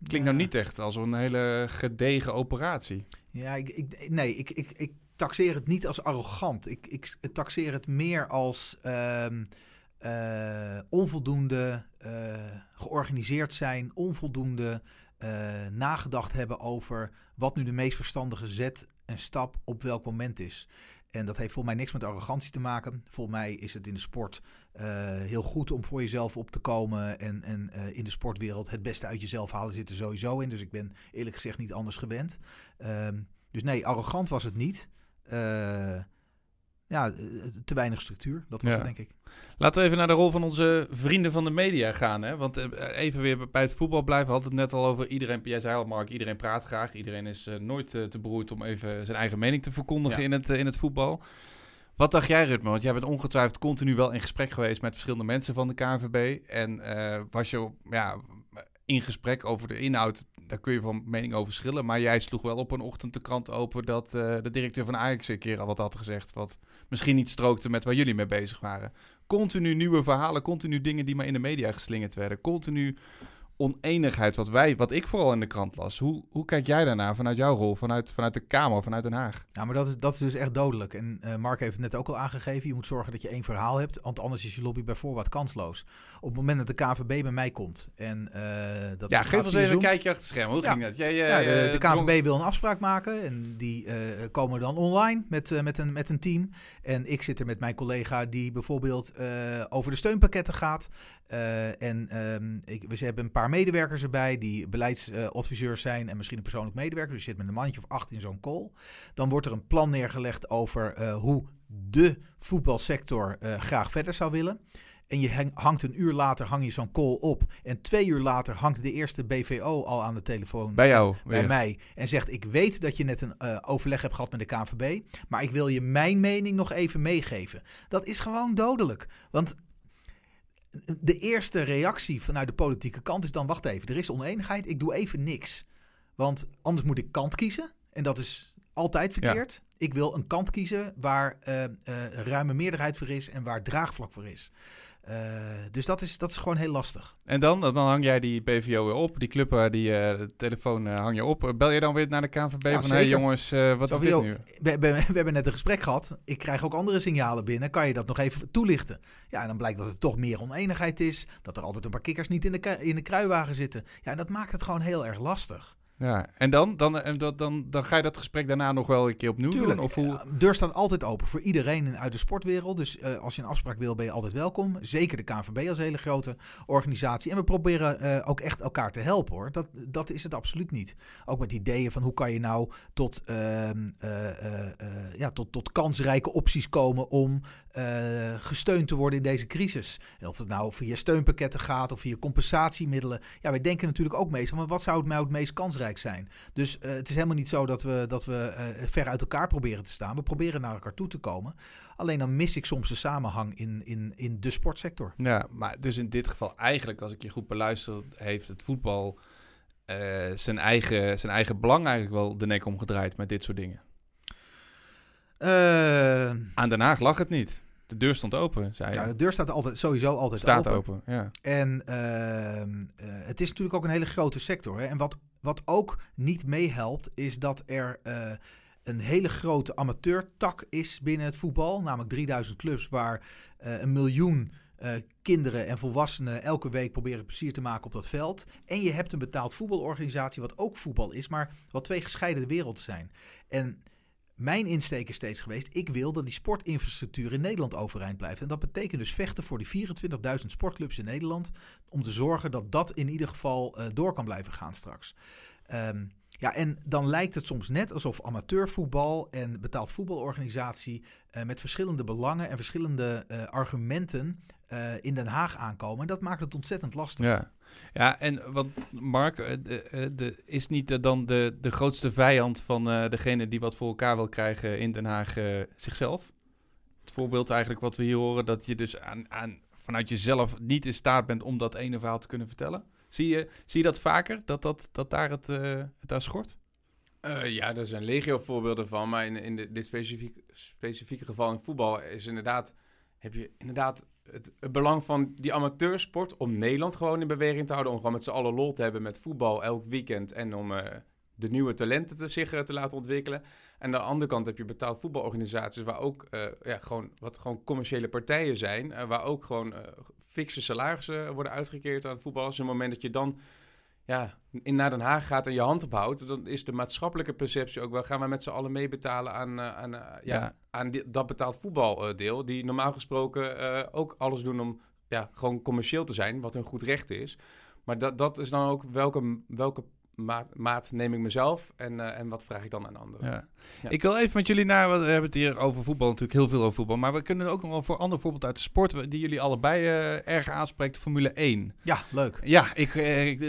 Klinkt nou niet echt als een hele gedegen operatie. Ja, ik, ik, nee, ik, ik, ik taxeer het niet als arrogant. Ik, ik taxeer het meer als ehm, eh, onvoldoende eh, georganiseerd zijn, onvoldoende eh, nagedacht hebben over wat nu de meest verstandige zet en stap op welk moment is. En dat heeft volgens mij niks met arrogantie te maken. Volgens mij is het in de sport eh, heel goed om voor jezelf op te komen. En, en eh, in de sportwereld het beste uit jezelf halen zit er sowieso in. Dus ik ben eerlijk gezegd niet anders gewend. Ehm, dus nee, arrogant was het niet. Uh, ja, te weinig structuur. Dat was Ja. het, denk ik. Laten we even naar de rol van onze vrienden van de media gaan. Hè? Want eh, even weer bij het voetbal blijven. We hadden het net al over iedereen. Jij zei al, Mark, iedereen praat graag. Iedereen is eh, nooit eh, te beroerd om even zijn eigen mening te verkondigen Ja. in, het, eh, in het voetbal. Wat dacht jij, Rutmer? Want jij bent ongetwijfeld continu wel in gesprek geweest met verschillende mensen van de KNVB. En eh, was je ja, in gesprek over de inhoud, daar kun je van mening over verschillen. Maar jij sloeg wel op een ochtend de krant open dat eh, de directeur van Ajax een keer al wat had gezegd. Wat misschien niet strookte met waar jullie mee bezig waren. Continu nieuwe verhalen, continu dingen die maar in de media geslingerd werden. Continu oneenigheid, wat, wij, wat ik vooral in de krant las. Hoe, hoe kijk jij daarnaar vanuit jouw rol, vanuit, vanuit de Kamer, vanuit Den Haag? Ja, maar dat is, dat is dus echt dodelijk. En eh, Mark heeft het net ook al aangegeven. Je moet zorgen dat je één verhaal hebt. Want anders is je lobby bij voorbaat kansloos. Op het moment dat de KVB bij mij komt. En, eh, dat Ja, geef ons even een kijkje achter het scherm. Hoe Ja. ging dat? Jij, eh, Ja, de, de KVB wil een afspraak maken en die komen dan online met, met, een, met een team. En ik zit er met mijn collega die bijvoorbeeld over de steunpakketten gaat. En ehm, ik, we hebben een paar medewerkers erbij die beleidsadviseurs zijn en misschien een persoonlijk medewerker. Dus je zit met een mannetje of acht in zo'n call. Dan wordt er een plan neergelegd over eh, hoe de voetbalsector eh, graag verder zou willen. En je hang- hangt een uur later hang je zo'n call op. En twee uur later hangt de eerste BVO al aan de telefoon Bij jou. bij weer. mij en zegt: Ik weet dat je net een eh, overleg hebt gehad met de KNVB, maar ik wil je mijn mening nog even meegeven. Dat is gewoon dodelijk. Want de eerste reactie vanuit de politieke kant is dan: Wacht even, er is oneenigheid, ik doe even niks. Want anders moet ik kant kiezen. En dat is altijd verkeerd. Ik wil een kant kiezen waar eh, eh, ruime meerderheid voor is en waar draagvlak voor is. Eh, dus dat is, dat is gewoon heel lastig. En dan, dan hang jij die BVO weer op. Die club, die de telefoon hang je op. Bel je dan weer naar de KNVB Ja, van... Hey, jongens, wat Zo is dit nu? We, we, we hebben net een gesprek gehad. Ik krijg ook andere signalen binnen. Kan je dat nog even toelichten? Ja, en dan blijkt dat er toch meer oneenigheid is. Dat er altijd een paar kikkers niet in de, in de kruiwagen zitten. Ja, en dat maakt het gewoon heel erg lastig. Ja, en dan, dan, en dat, dan, dan ga je dat gesprek daarna nog wel een keer opnieuw Tuurlijk, doen? Of hoe? eh, deur staat altijd open voor iedereen uit de sportwereld. Dus eh, als je een afspraak wil, ben je altijd welkom. Zeker de KNVB als hele grote organisatie. En we proberen eh, ook echt elkaar te helpen hoor. Dat, dat is het absoluut niet. Ook met ideeën van hoe kan je nou tot, ehm, eh, eh, eh, ja, tot, tot kansrijke opties komen om eh, gesteund te worden in deze crisis. En of het nou via steunpakketten gaat of via compensatiemiddelen. Ja, wij denken natuurlijk ook mee. Maar wat zou het nou het meest kansrijk zijn? Dus eh, het is helemaal niet zo dat we, dat we eh, ver uit elkaar proberen te staan. We proberen naar elkaar toe te komen. Alleen dan mis ik soms de samenhang in, in, in de sportsector. Ja, maar dus in dit geval eigenlijk, als ik je goed beluister, heeft het voetbal eh, zijn, eigen, zijn eigen belang eigenlijk wel de nek omgedraaid met dit soort dingen. Aan Den Haag lag het niet. De deur stond open, zei je. nou, de deur staat altijd, sowieso altijd Staat open. open, ja. En ehm, eh, het is natuurlijk ook een hele grote sector. Hè? En wat, wat ook niet meehelpt, is dat er eh, een hele grote amateurtak is binnen het voetbal. Namelijk 3000 clubs waar eh, een miljoen kinderen en volwassenen elke week proberen plezier te maken op dat veld. En je hebt een betaald voetbalorganisatie, wat ook voetbal is, maar wat twee gescheiden werelden zijn. En mijn insteek is steeds geweest, ik wil dat die sportinfrastructuur in Nederland overeind blijft. En dat betekent dus vechten voor die 24.000 sportclubs in Nederland, om te zorgen dat dat in ieder geval eh, door kan blijven gaan straks. Ehm, ja, en dan lijkt het soms net alsof amateurvoetbal en betaald voetbalorganisatie eh, met verschillende belangen en verschillende eh, argumenten eh, in Den Haag aankomen. En dat maakt het ontzettend lastig. Ja, ja en wat Mark, de, is niet dan de, de grootste vijand van degene die wat voor elkaar wil krijgen in Den Haag zichzelf? Het voorbeeld eigenlijk wat we hier horen, dat je dus aan, aan, vanuit jezelf niet in staat bent om dat ene verhaal te kunnen vertellen. Zie je, zie je dat vaker, dat, dat, dat daar het, eh, het aan schort? Eh, ja, er zijn legio voorbeelden van. Maar in, in de, dit specifiek, specifieke geval in voetbal is inderdaad... heb je inderdaad het, belang van die amateursport... om Nederland gewoon in beweging te houden. Om gewoon met z'n allen lol te hebben met voetbal elk weekend. En om eh, de nieuwe talenten te, zich te laten ontwikkelen. En aan de andere kant heb je betaald voetbalorganisaties... waar ook ja, gewoon, wat gewoon commerciële partijen zijn. waar ook gewoon fikse salarissen worden uitgekeerd aan voetballers. En op het moment dat je dan ja, in naar Den Haag gaat en je hand ophoudt, dan is de maatschappelijke perceptie ook wel, gaan we met z'n allen meebetalen aan, uh, aan, uh, ja, Ja. aan die- dat betaald voetbaldeel, die normaal gesproken eh, ook alles doen om ja, gewoon commercieel te zijn, wat hun goed recht is. Maar dat, dat is dan ook welke, welke maat, maat neem ik mezelf en, eh, en wat vraag ik dan aan anderen. Ja. Ja. Ik wil even met jullie naar, want we hebben het hier over voetbal, natuurlijk heel veel over voetbal. Maar we kunnen ook nog wel voor een ander voorbeeld uit de sport, die jullie allebei eh, erg aanspreekt, Formule 1. Ja, leuk. Ja, ik, eh, ik,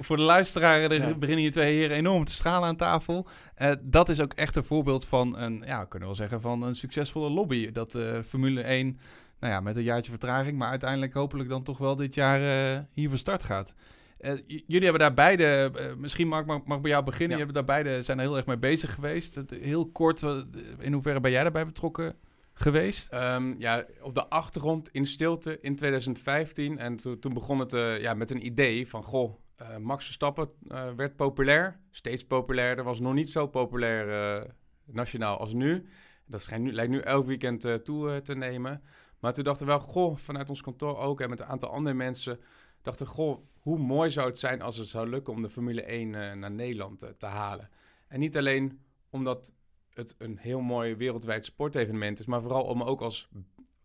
voor de luisteraar, er Ja. beginnen hier twee heren enorm te stralen aan tafel. Eh, dat is ook echt een voorbeeld van een, ja, we kunnen wel zeggen, van een succesvolle lobby. Dat eh, Formule 1, nou ja, met een jaartje vertraging, maar uiteindelijk hopelijk dan toch wel dit jaar eh, hier van start gaat. Eh, jullie hebben daar beide, eh, misschien mag, mag, mag bij jou beginnen, Ja. je hebben daar beide zijn er heel erg mee bezig geweest. Heel kort, eh, in hoeverre ben jij daarbij betrokken geweest? Ehm, ja, op de achtergrond in stilte in 2015. En to- toen begon het ja, met een idee van... Goh, Max Verstappen werd populair. Steeds populairder. Was nog niet zo populair nationaal als nu. Dat schijnt nu, lijkt nu elk weekend toe te nemen. Maar toen dachten we wel... Goh, vanuit ons kantoor ook en met een aantal andere mensen... dachten goh, hoe mooi zou het zijn als het zou lukken... om de Formule 1 eh, naar Nederland eh, te halen. En niet alleen omdat het een heel mooi wereldwijd sportevenement is, maar vooral om ook als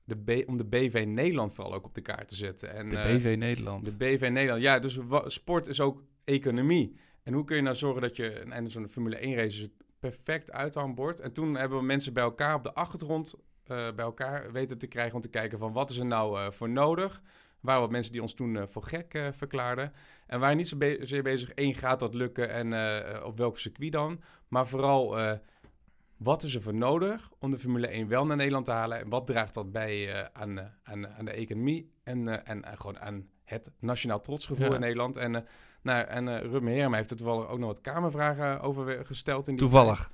de B, om de BV Nederland vooral ook op de kaart te zetten. En, De eh, BV Nederland. de BV Nederland. Ja, dus sport is ook economie. En hoe kun je nou zorgen dat je en zo'n Formule 1 race is het perfect uithangbord. En toen hebben we mensen bij elkaar op de achtergrond eh, bij elkaar weten te krijgen om te kijken van wat is er nou voor nodig. Waren wat mensen die ons toen eh, voor gek eh, verklaarden. En waren niet zo be- zeer bezig, één, gaat dat lukken en eh, op welk circuit dan? Maar vooral, wat is er voor nodig om de Formule 1 wel naar Nederland te halen? En wat draagt dat bij aan, aan, aan de economie en, en, en gewoon aan het nationaal trotsgevoel Ja. in Nederland? En, eh nou, en Ruben Heerma heeft er toevallig ook nog wat kamervragen over gesteld. In die Toevallig.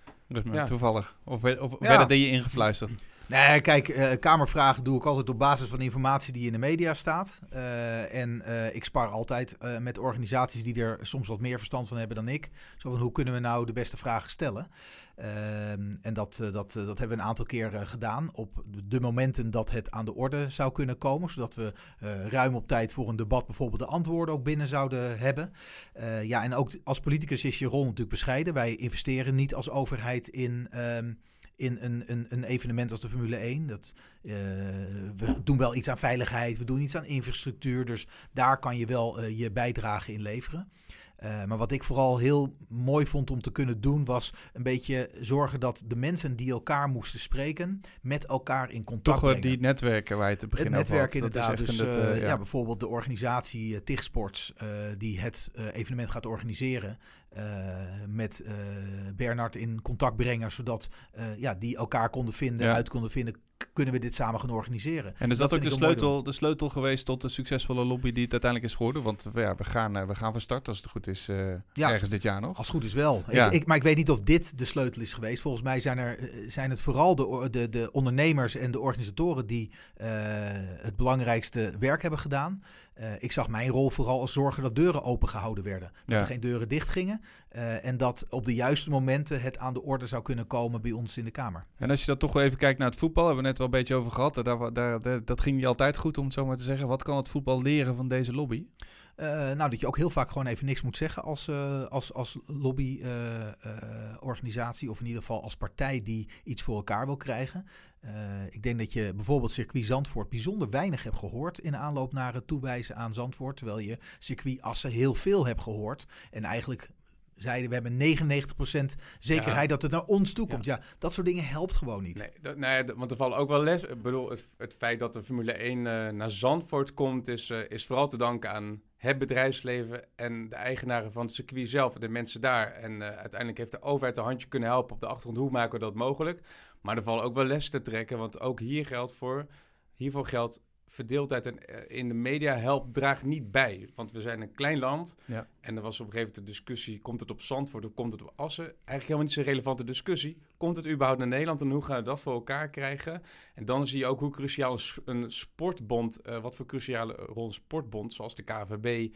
Ja. toevallig. Of, we- of Ja. werden die je ingefluisterd? Nee, kijk, eh, kamervragen doe ik altijd op basis van informatie die in de media staat. Eh, en eh, ik spar altijd met organisaties die er soms wat meer verstand van hebben dan ik. Zo van hoe kunnen we nou de beste vragen stellen? Ehm, en dat, dat, dat hebben we een aantal keer gedaan op de momenten dat het aan de orde zou kunnen komen. Zodat we ruim op tijd voor een debat bijvoorbeeld de antwoorden ook binnen zouden hebben. Ja, en ook als politicus is je rol natuurlijk bescheiden. Wij investeren niet als overheid in... ehm, in een, een, een evenement als de Formule 1. Dat, eh, we doen wel iets aan veiligheid, we doen iets aan infrastructuur. Dus daar kan je wel eh, je bijdrage in leveren. Eh, maar wat ik vooral heel mooi vond om te kunnen doen, was een beetje zorgen dat de mensen die elkaar moesten spreken, met elkaar in contact Toch brengen. die netwerken waar je te Het beginnen over netwerk inderdaad. Dus het, ja. ja. bijvoorbeeld de organisatie uh, TIG Sports, die het evenement gaat organiseren, met eh Bernard in contact brengen, zodat eh, ja, die elkaar konden vinden, Ja. uit konden vinden, kunnen we dit samen gaan organiseren. En is dat, ook de sleutel, de sleutel geweest tot de succesvolle lobby die het uiteindelijk is geworden? Want eh, ja, we, gaan, eh, we gaan van start, als het goed is, eh, Ja. ergens dit jaar nog. Als het goed is wel. Ja. Ik, ik, maar ik weet niet of dit de sleutel is geweest. Volgens mij zijn, er, eh, zijn het vooral de, de, de ondernemers en de organisatoren die eh, het belangrijkste werk hebben gedaan. Eh, ik zag mijn rol vooral als zorgen dat deuren open gehouden werden. Dat Ja. er geen deuren dicht gingen. eh, en dat op de juiste momenten het aan de orde zou kunnen komen bij ons in de Kamer. En als je dan toch wel even kijkt naar het voetbal, hebben we net wel een beetje over gehad. Daar, daar- dat ging niet altijd goed, om het zo maar te zeggen. Wat kan het voetbal leren van deze lobby? Eh, nou, dat je ook heel vaak gewoon even niks moet zeggen als, eh, als, als lobbyorganisatie. of in ieder geval als partij die iets voor elkaar wil krijgen. Eh, ik denk dat je bijvoorbeeld circuit Zandvoort bijzonder weinig hebt gehoord in aanloop naar het toewijzen aan Zandvoort. Terwijl je circuit Assen heel veel hebt gehoord. En eigenlijk zeiden we hebben 99% zekerheid dat het naar ons toe komt. Ja. dat soort dingen helpt gewoon niet. Nee, dat, nee, want er vallen ook wel les. Ik bedoel, het, het feit dat de Formule 1 eh, naar Zandvoort komt, is, eh, is vooral te danken aan het bedrijfsleven en de eigenaren van het circuit zelf, de mensen daar. En eh, uiteindelijk heeft de overheid een handje kunnen helpen op de achtergrond. Hoe maken we dat mogelijk? Maar er vallen ook wel les te trekken, want ook hier geldt voor, hiervoor geldt verdeeldheid en, eh, in de media helpt, draagt niet bij. Want we zijn een klein land Ja. en er was op een gegeven moment de discussie, komt het op Zandvoort of komt het op Assen? Eigenlijk helemaal niet zo'n relevante discussie. Komt het überhaupt naar Nederland en hoe gaan we dat voor elkaar krijgen? En dan zie je ook hoe cruciaal een sportbond, eh, wat voor cruciale rol een sportbond, zoals de KVB,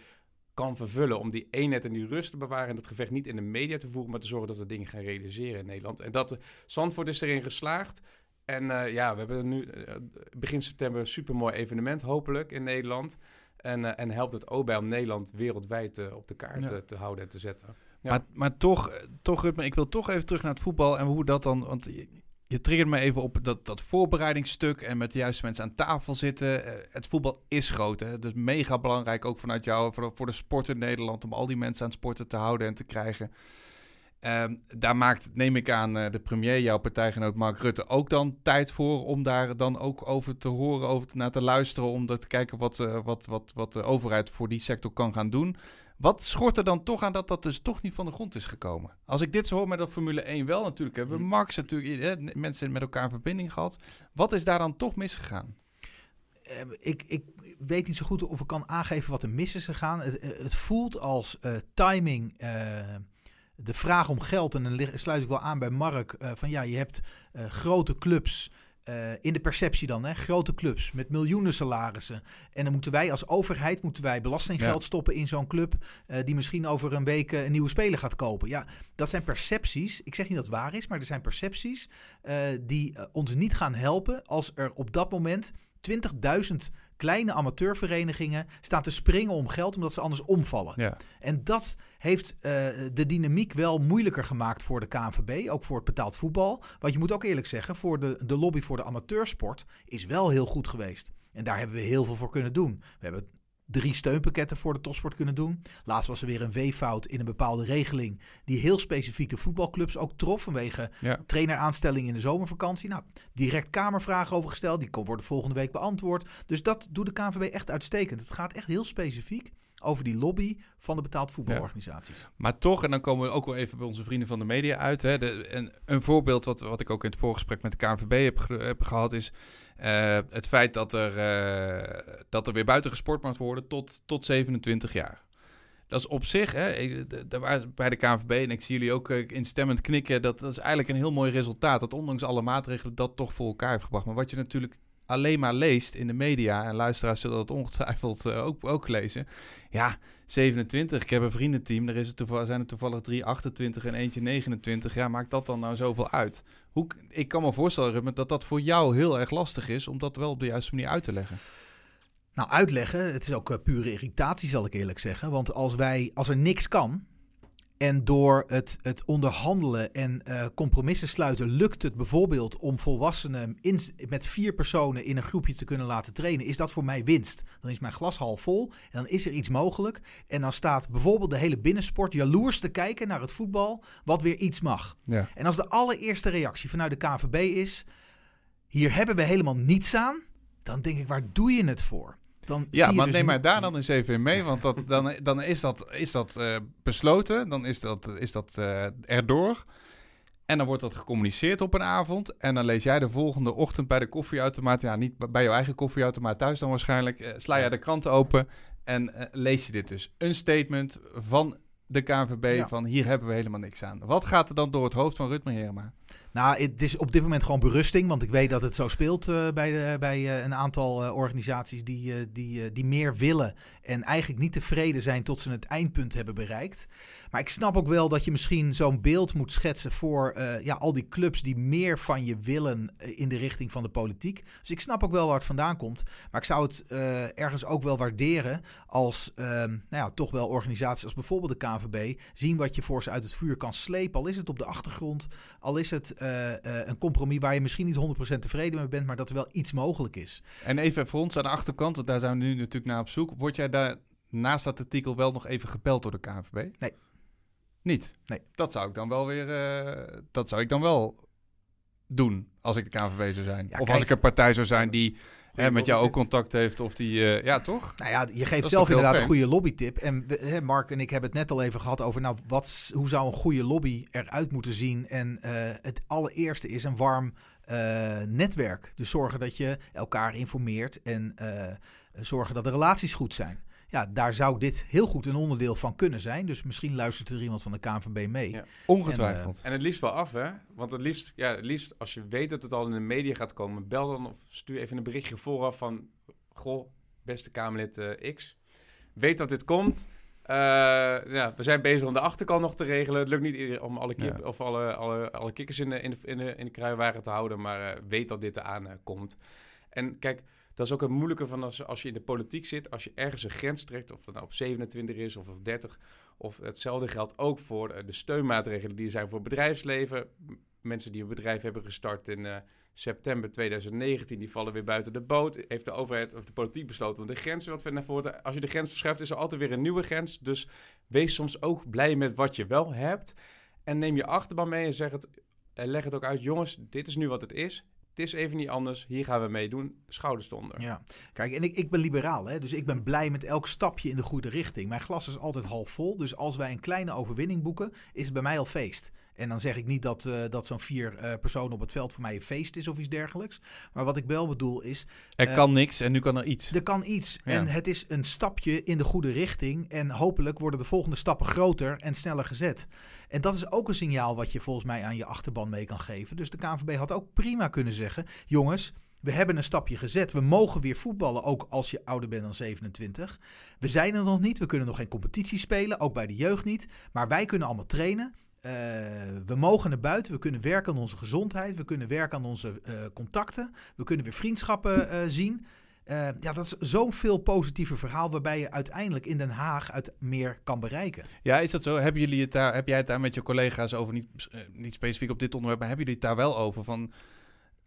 kan vervullen om die eenheid en die rust te bewaren en het gevecht niet in de media te voeren, maar te zorgen dat we dingen gaan realiseren in Nederland. En dat, eh, Zandvoort is erin geslaagd. En eh, ja, we hebben nu eh, begin september een supermooi evenement, hopelijk, in Nederland. En, eh, en helpt het ook bij om Nederland wereldwijd op de kaart Ja. te houden en te zetten. Ja. Maar, maar toch, toch, Rutmer, ik wil toch even terug naar het voetbal en hoe dat dan... Want je, je triggert me even op dat, dat voorbereidingsstuk en met de juiste mensen aan tafel zitten. Het voetbal is groot, hè. Dus mega belangrijk, ook vanuit jou, voor de, voor de sport in Nederland... om al die mensen aan het sporten te houden en te krijgen. Ehm, daar maakt, neem ik aan, eh, de premier, jouw partijgenoot Mark Rutte, ook dan tijd voor om daar dan ook over te horen, over naar te luisteren, om te kijken wat, eh, wat, wat, wat de overheid voor die sector kan gaan doen. Wat schort er dan toch aan dat dat dus toch niet van de grond is gekomen? Als ik dit zo hoor met dat Formule 1 wel, natuurlijk hebben we Hm. Max, natuurlijk eh, mensen met elkaar in verbinding gehad. Wat is daar dan toch misgegaan? Eh, ik, ik weet niet zo goed of ik kan aangeven wat er mis is gegaan. Het, het voelt als timing, de vraag om geld. En dan sluit ik wel aan bij Mark. eh, van ja, je hebt eh, grote clubs. eh, in de perceptie dan, hè, grote clubs met miljoenen salarissen. En dan moeten wij als overheid moeten wij belastinggeld Ja. stoppen in zo'n club. die misschien over een week een nieuwe speler gaat kopen. Ja, dat zijn percepties. Ik zeg niet dat het waar is, maar er zijn percepties die ons niet gaan helpen als er op dat moment 20.000 kleine amateurverenigingen staan te springen om geld omdat ze anders omvallen. Ja. En dat heeft eh, de dynamiek wel moeilijker gemaakt voor de KNVB, ook voor het betaald voetbal. Want je moet ook eerlijk zeggen, voor de, de lobby voor de amateursport is wel heel goed geweest. En daar hebben we heel veel voor kunnen doen. We hebben drie steunpakketten voor de topsport kunnen doen. Laatst was er weer een weeffout in een bepaalde regeling die heel specifiek de voetbalclubs ook trof vanwege Ja. traineraanstelling in de zomervakantie. Nou, direct kamervragen over gesteld. Die worden volgende week beantwoord. Dus dat doet de KNVB echt uitstekend. Het gaat echt heel specifiek over die lobby van de betaald voetbalorganisaties. Maar toch, en dan komen we ook wel even bij onze vrienden van de media uit. Hè, de, een, een voorbeeld wat, wat ik ook in het voorgesprek met de KNVB heb, ge- heb gehad is... eh, het feit dat er, eh, dat er weer buiten gesport mag worden tot, tot 27 jaar. Dat is op zich, hè, bij de KNVB en ik zie jullie ook eh, instemmend knikken. Dat, dat is eigenlijk een heel mooi resultaat. Dat ondanks alle maatregelen dat toch voor elkaar heeft gebracht. Maar wat je natuurlijk alleen maar leest in de media, en luisteraars zullen dat ongetwijfeld ook, ook lezen. Ja, 27. Ik heb een vriendenteam. Er is toevallig, zijn er toevallig drie 28 en eentje 29. Ja, maakt dat dan nou zoveel uit? Hoe, ik kan me voorstellen, Ruben, dat dat voor jou heel erg lastig is om dat wel op de juiste manier uit te leggen. Nou, uitleggen, het is ook eh, pure irritatie zal ik eerlijk zeggen. Want als, wij, als er niks kan en door het, het onderhandelen en eh, compromissen sluiten lukt het bijvoorbeeld om volwassenen in, met vier personen in een groepje te kunnen laten trainen, is dat voor mij winst. Dan is mijn glas half vol en dan is er iets mogelijk. En dan staat bijvoorbeeld de hele binnensport jaloers te kijken naar het voetbal, wat weer iets mag. Ja. En als de allereerste reactie vanuit de KNVB is: hier hebben we helemaal niets aan, dan denk ik, waar doe je het voor? Dan Ja, zie je maar dus neem mij niet- daar dan eens even in mee, want dat, dan, dan is dat, is dat eh, besloten, dan is dat, is dat eh, erdoor. En dan wordt dat gecommuniceerd op een avond. En dan lees jij de volgende ochtend bij de koffieautomaat, ja, niet bij jouw eigen koffieautomaat thuis dan waarschijnlijk, eh, sla jij de krant open en lees je dit dus. Een statement van de KNVB Ja. van hier hebben we helemaal niks aan. Wat gaat er dan door het hoofd van Rutmer Herema? Nou, het is op dit moment gewoon berusting, want ik weet dat het zo speelt eh, bij, de, bij eh, een aantal eh, organisaties die, die, die meer willen en eigenlijk niet tevreden zijn tot ze het eindpunt hebben bereikt. Maar ik snap ook wel dat je misschien zo'n beeld moet schetsen voor eh, ja, al die clubs die meer van je willen eh, in de richting van de politiek. Dus ik snap ook wel waar het vandaan komt. Maar ik zou het eh, ergens ook wel waarderen als ehm, nou ja, toch wel organisaties als bijvoorbeeld de KNVB zien wat je voor ze uit het vuur kan slepen. Al is het op de achtergrond, al is het een compromis waar je misschien niet 100% tevreden mee bent, maar dat er wel iets mogelijk is. En even voor ons aan de achterkant, want daar zijn we nu natuurlijk naar op zoek. Word jij daar naast dat artikel wel nog even gebeld door de KNVB? Nee. Niet? Nee. Dat zou ik dan wel weer, eh, dat zou ik dan wel doen als ik de KNVB zou zijn. Ja, of kijk. als ik een partij zou zijn die hè, met jou ook contact heeft of die, eh, ja toch? Nou ja, je geeft zelf inderdaad een goede lobbytip. En we- hè, Mark en ik hebben het net al even gehad over, nou, wat, hoe zou een goede lobby eruit moeten zien? En eh, het allereerste is een warm netwerk. Dus zorgen dat je elkaar informeert en zorgen dat de relaties goed zijn. Ja, daar zou dit heel goed een onderdeel van kunnen zijn. Dus misschien luistert er iemand van de KNVB mee. Ja. Ongetwijfeld. En het liefst wel af, hè? Want het liefst, ja, het liefst als je weet dat het al in de media gaat komen, bel dan of stuur even een berichtje vooraf van, goh, beste Kamerlid eh, X, weet dat dit komt. Eh, ja, we zijn bezig om de achterkant nog te regelen. Het lukt niet om alle, kip, Ja. of alle, alle, alle kikkers in de, in, de, in, de, in de kruiwagen te houden, maar eh, weet dat dit eraan eh, komt. En kijk, dat is ook een moeilijke van als, als je in de politiek zit. Als je ergens een grens trekt, of dat nou op 27 is of op 30. Of hetzelfde geldt ook voor de steunmaatregelen die er zijn voor bedrijfsleven. Mensen die een bedrijf hebben gestart in uh, september 2019, die vallen weer buiten de boot. Heeft de overheid of de politiek besloten om de grens wat verder naar voren Als je de grens verschuift, is er altijd weer een nieuwe grens. Dus wees soms ook blij met wat je wel hebt. En neem je achterban mee en zeg het, leg het ook uit. Jongens, dit is nu wat het is. Het is even niet anders. Hier gaan we mee doen. Schouders eronder. Ja, kijk, en ik, ik ben liberaal, hè? dus ik ben blij met elk stapje in de goede richting. Mijn glas is altijd half vol. Dus als wij een kleine overwinning boeken, is het bij mij al feest. En dan zeg ik niet dat, uh, dat zo'n vier uh, personen op het veld voor mij een feest is of iets dergelijks. Maar wat ik wel bedoel is. Er uh, kan niks en nu kan er iets. Er kan iets. Ja. En het is een stapje in de goede richting. En hopelijk worden de volgende stappen groter en sneller gezet. En dat is ook een signaal wat je volgens mij aan je achterban mee kan geven. Dus de KNVB had ook prima kunnen zeggen: jongens. We hebben een stapje gezet. We mogen weer voetballen, ook als je ouder bent dan 27. We zijn er nog niet. We kunnen nog geen competitie spelen, ook bij de jeugd niet. Maar wij kunnen allemaal trainen. Uh, we mogen naar buiten, we kunnen werken aan onze gezondheid, we kunnen werken aan onze uh, contacten, we kunnen weer vriendschappen uh, zien. ja, dat is zo'n veel positiever verhaal waarbij je uiteindelijk in Den Haag uit meer kan bereiken. Ja, is dat zo? Hebben jullie het daar, heb jij het daar met je collega's over, niet, niet specifiek op dit onderwerp, maar hebben jullie het daar wel over van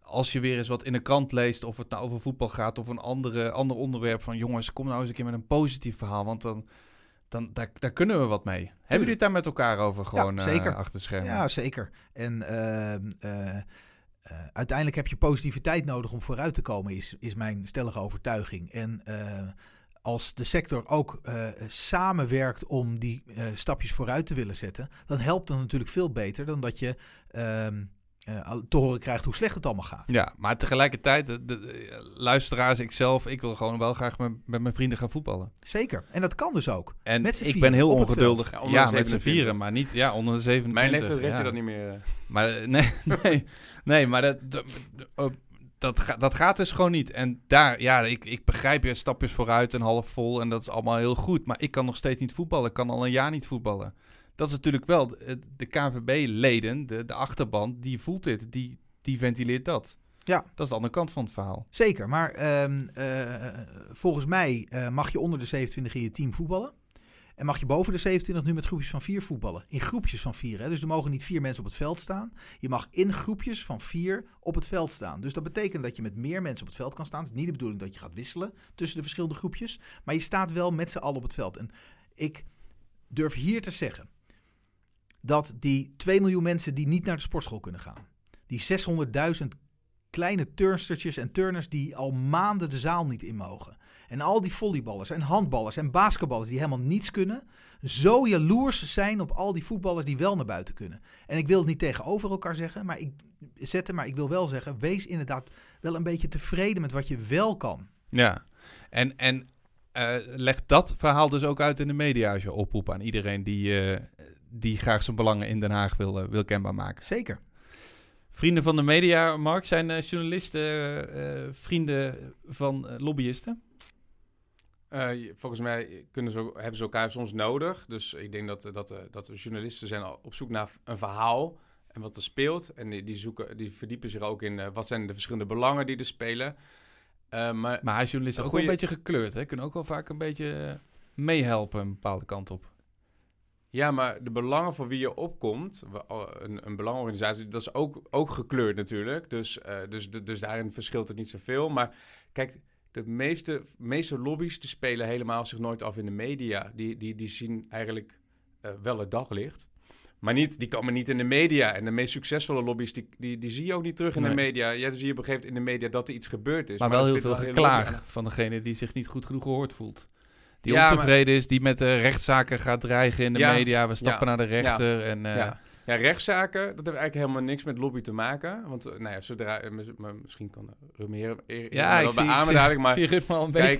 als je weer eens wat in de krant leest, of het nou over voetbal gaat of een andere, ander onderwerp van jongens, kom nou eens een keer met een positief verhaal, want dan dan daar, daar kunnen we wat mee. Hebben jullie het daar met elkaar over gewoon ja, zeker. Uh, achter schermen? Ja, zeker. En uh, uh, uiteindelijk heb je positiviteit nodig om vooruit te komen, is, is mijn stellige overtuiging. En als de sector ook samenwerkt om die stapjes vooruit te willen zetten, dan helpt dat natuurlijk veel beter dan dat je ehm, uh, te horen krijgt hoe slecht het allemaal gaat. Ja, maar tegelijkertijd, de, de, luisteraars, ik zelf, ik wil gewoon wel graag met, met, mijn vrienden gaan voetballen. Zeker, en dat kan dus ook. En met ik ben heel ongeduldig. Ja, ja met z'n vieren, maar niet ja, onder de 27. Mijn leeftijd red je dat niet meer. Eh. Maar eh, nee, nee, nee, maar dat, dat, dat, dat gaat dus gewoon niet. En daar, ja, ik, ik begrijp je stapjes vooruit en half vol en dat is allemaal heel goed. Maar ik kan nog steeds niet voetballen. Ik kan al een jaar niet voetballen dat is natuurlijk wel de KNVB-leden, de, de achterban, die voelt dit, die, die ventileert dat. Ja. Dat is de andere kant van het verhaal. Zeker, maar uh, uh, volgens mij uh, mag je onder de 27 in je team voetballen. En mag je boven de 27 nu met groepjes van vier voetballen. In groepjes van vier. Hè? Dus er mogen niet vier mensen op het veld staan. Je mag in groepjes van vier op het veld staan. Dus dat betekent dat je met meer mensen op het veld kan staan. Het is niet de bedoeling dat je gaat wisselen tussen de verschillende groepjes. Maar je staat wel met z'n allen op het veld. En ik durf hier te zeggen dat die 2 miljoen mensen die niet naar de sportschool kunnen gaan, die 600.000 kleine turnstertjes en turners die al maanden de zaal niet in mogen, en al die volleyballers en handballers en basketballers die helemaal niets kunnen, zo jaloers zijn op al die voetballers die wel naar buiten kunnen. En ik wil het niet tegenover elkaar zeggen, maar ik zetten, maar ik wil wel zeggen, wees inderdaad wel een beetje tevreden met wat je wel kan. Ja, en, en uh, leg dat verhaal dus ook uit in de media als je oproept aan iedereen die, uh, die graag zijn belangen in Den Haag wil, wil kenbaar maken. Zeker. Vrienden van de media, Mark, zijn uh, journalisten uh, vrienden van uh, lobbyisten? volgens mij kunnen ze, hebben ze elkaar soms nodig. Dus ik denk dat, dat, dat journalisten zijn op zoek naar een verhaal en wat er speelt. En die, die, zoeken, die verdiepen zich ook in wat zijn de verschillende belangen die er spelen. maar, maar journalisten ook wel een beetje gekleurd, hè? Kunnen ook wel vaak een beetje meehelpen een bepaalde kant op. Ja, maar de belangen voor wie je opkomt, een, een belangenorganisatie, dat is ook, ook gekleurd natuurlijk. Dus, uh, dus, dus daarin verschilt het niet zoveel. Maar kijk, de meeste, meeste lobby's die spelen helemaal zich nooit af in de media. Die, die, die zien eigenlijk uh, wel het daglicht. Maar niet, die komen niet in de media. En de meest succesvolle lobby's, die, die, die zie je ook niet terug in de media. Ja, dan zie je op een gegeven moment in de media dat er iets gebeurd is. Maar, maar wel heel veel geklaag van degene die zich niet goed genoeg gehoord voelt die ja, ontevreden is, die met rechtszaken gaat dreigen in de media. We stappen naar de rechter. En, uh... ja. ja, rechtszaken, dat heeft eigenlijk helemaal niks met lobby te maken. Want uh, nou ja, zodra, uh, misschien kan Rumeer ja, wel beamen dadelijk, maar een kijk,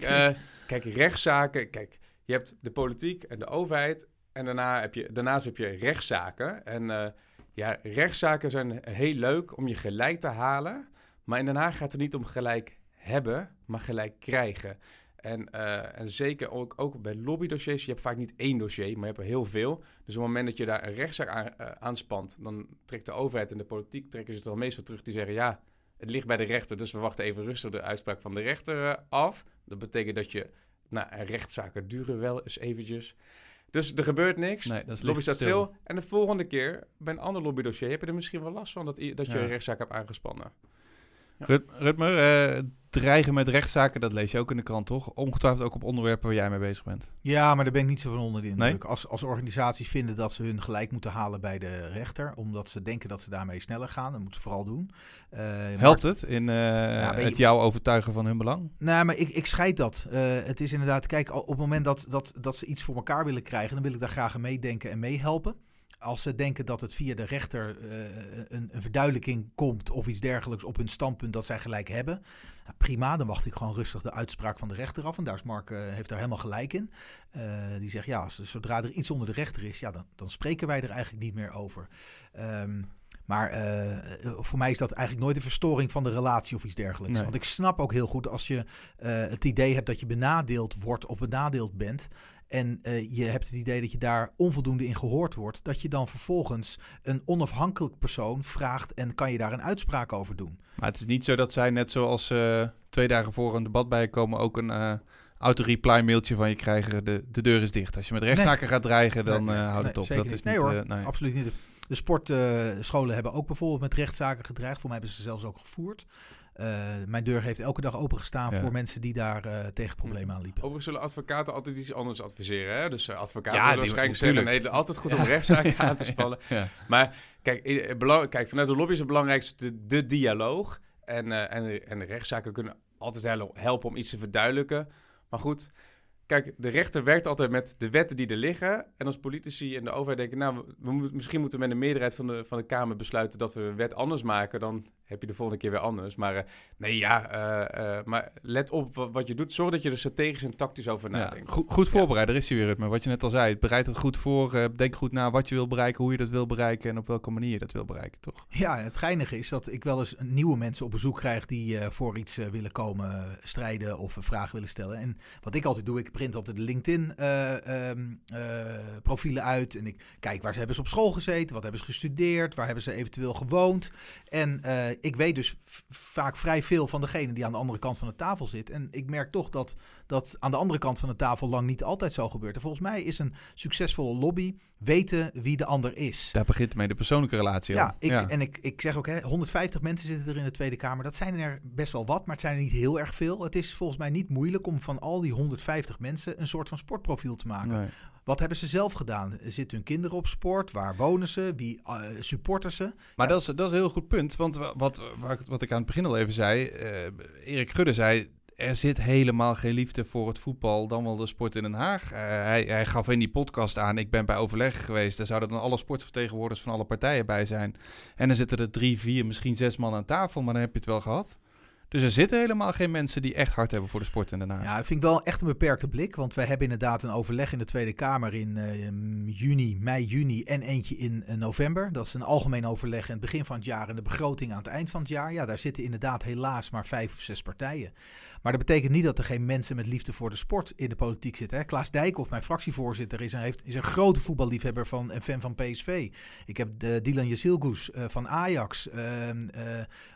kijk, rechtszaken, kijk, je hebt de politiek en de overheid en daarna heb je, daarnaast heb je rechtszaken. En ja, rechtszaken zijn heel leuk om je gelijk te halen, maar in Den Haag gaat het niet om gelijk hebben, maar gelijk krijgen. En, uh, en zeker ook, ook bij lobbydossiers, je hebt vaak niet één dossier, maar je hebt er heel veel. Dus op het moment dat je daar een rechtszaak aan, uh, aanspant, dan trekt de overheid en de politiek trekken ze het al meestal terug. Die zeggen, ja, het ligt bij de rechter, dus we wachten even rustig de uitspraak van de rechter eh, af. Dat betekent dat je, nou, en rechtszaken duren wel eens eventjes. Dus er gebeurt niks. Nee, dat is Lobby staat stil. stil. En de volgende keer, bij een ander lobbydossier, heb je er misschien wel last van dat, dat je Ja. een rechtszaak hebt aangespannen. Rut, Rutmer, eh, dreigen met rechtszaken, dat lees je ook in de krant, toch? Ongetwijfeld ook op onderwerpen waar jij mee bezig bent. Ja, maar daar ben ik niet zo van onder de Nee? indruk. Als, als organisaties vinden dat ze hun gelijk moeten halen bij de rechter, omdat ze denken dat ze daarmee sneller gaan, dat moeten ze vooral doen. Eh, Helpt het in je- het jou overtuigen van hun belang? Nou, maar ik, ik scheid dat. Eh, het is inderdaad, kijk, op het moment dat, dat, dat ze iets voor elkaar willen krijgen, dan wil ik daar graag aan meedenken en meehelpen. Als ze denken dat het via de rechter eh, een, een verduidelijking komt of iets dergelijks op hun standpunt dat zij gelijk hebben, nou, prima, dan wacht ik gewoon rustig de uitspraak van de rechter af. En daar is Mark eh, heeft daar helemaal gelijk in. Eh, die zegt ja, als- zodra er iets onder de rechter is, ja, dan, dan spreken wij er eigenlijk niet meer over. Ehm, maar voor mij is dat eigenlijk nooit een verstoring van de relatie of iets dergelijks. Nee. Want ik snap ook heel goed als je het idee hebt dat je benadeeld wordt of benadeeld bent. En eh, je hebt het idee dat je daar onvoldoende in gehoord wordt. Dat je dan vervolgens een onafhankelijk persoon vraagt en kan je daar een uitspraak over doen. Maar het is niet zo dat zij, net zoals eh, twee dagen voor een debat bijkomen, ook een eh auto-reply mailtje van je krijgen. De, de deur is dicht. Als je met rechtszaken gaat dreigen, dan Nee, houd nee, het op. Dat is niet. Nee niet, hoor, nee. absoluut niet. De sportscholen hebben ook bijvoorbeeld met rechtszaken gedreigd. Voor mij hebben ze zelfs ook gevoerd. Eh, mijn deur heeft elke dag opengestaan Ja. voor mensen die daar eh, tegen problemen aan liepen. Overigens zullen advocaten altijd iets anders adviseren. Hè? Dus eh, advocaten Ja, zullen die- waarschijnlijk zeggen... natuurlijk. nee, altijd goed om Ja. rechtszaken Ja, aan te spannen. Ja. Maar kijk, belang- kijk, vanuit de lobby is het belangrijkste de, de dialoog. En, eh, en, de- en de rechtszaken kunnen altijd hel- helpen om iets te verduidelijken. Maar goed, kijk, de rechter werkt altijd met de wetten die er liggen. En als politici en de overheid denken... nou, we, misschien moeten we met een meerderheid van de, van de Kamer besluiten... dat we een wet anders maken, dan heb je de volgende keer weer anders. Maar eh, nee, ja, eh, eh, maar let op wa- wat je doet. Zorg dat je er strategisch en tactisch over Ja, nadenkt. goed, goed voorbereid, daar is hij weer, Rutmer. Wat je net al zei, bereid het goed voor. eh, denk goed na wat je wil bereiken, hoe je dat wil bereiken en op welke manier je dat wil bereiken, toch? Ja, en het geinige is dat ik wel eens nieuwe mensen op bezoek krijg die eh, voor iets willen komen strijden of een vraag willen stellen. En wat ik altijd doe, ik print altijd de LinkedIn eh, ehm, eh, profielen uit en ik kijk waar ze hebben ze op school gezeten, wat hebben ze gestudeerd, waar hebben ze eventueel gewoond. En eh, ik weet dus vaak vrij veel van degene die aan de andere kant van de tafel zit. En ik merk toch dat dat aan de andere kant van de tafel lang niet altijd zo gebeurt. En volgens mij is een succesvolle lobby weten wie de ander is. Daar begint mee de persoonlijke relatie. Ja, ik, en ik, ik zeg ook, hè, 150 mensen zitten er in de Tweede Kamer. Dat zijn er best wel wat, maar het zijn er niet heel erg veel. Het is volgens mij niet moeilijk om van al die 150 mensen een soort van sportprofiel te maken. Nee. Wat hebben ze zelf gedaan? Zitten hun kinderen op sport? Waar wonen ze? Wie eh, supporten ze? Maar Ja. dat, is, dat is een heel goed punt. Want wa- wat, wat ik aan het begin al even zei. eh, Erik Gudde zei. Er zit helemaal geen liefde voor het voetbal, dan wel de sport in Den Haag. Eh, hij, hij gaf in die podcast aan, ik ben bij overleg geweest. Daar zouden dan alle sportvertegenwoordigers van alle partijen bij zijn. En dan zitten er drie, vier, misschien zes man aan tafel, maar dan heb je het wel gehad. Dus er zitten helemaal geen mensen die echt hard hebben voor de sport in Den. Ja, dat vind ik wel echt een beperkte blik. Want wij hebben inderdaad een overleg in de Tweede Kamer in eh, juni, mei, juni en eentje in eh, november. Dat is een algemeen overleg in het begin van het jaar en de begroting aan het eind van het jaar. Ja, daar zitten inderdaad helaas maar vijf of zes partijen. Maar dat betekent niet dat er geen mensen met liefde voor de sport in de politiek zitten. Hè. Klaas Dijkhoff, mijn fractievoorzitter, is een, heeft, is een grote voetballiefhebber van, en fan van PSV. Ik heb de Dylan Jezilgus eh, van Ajax, ehm, eh,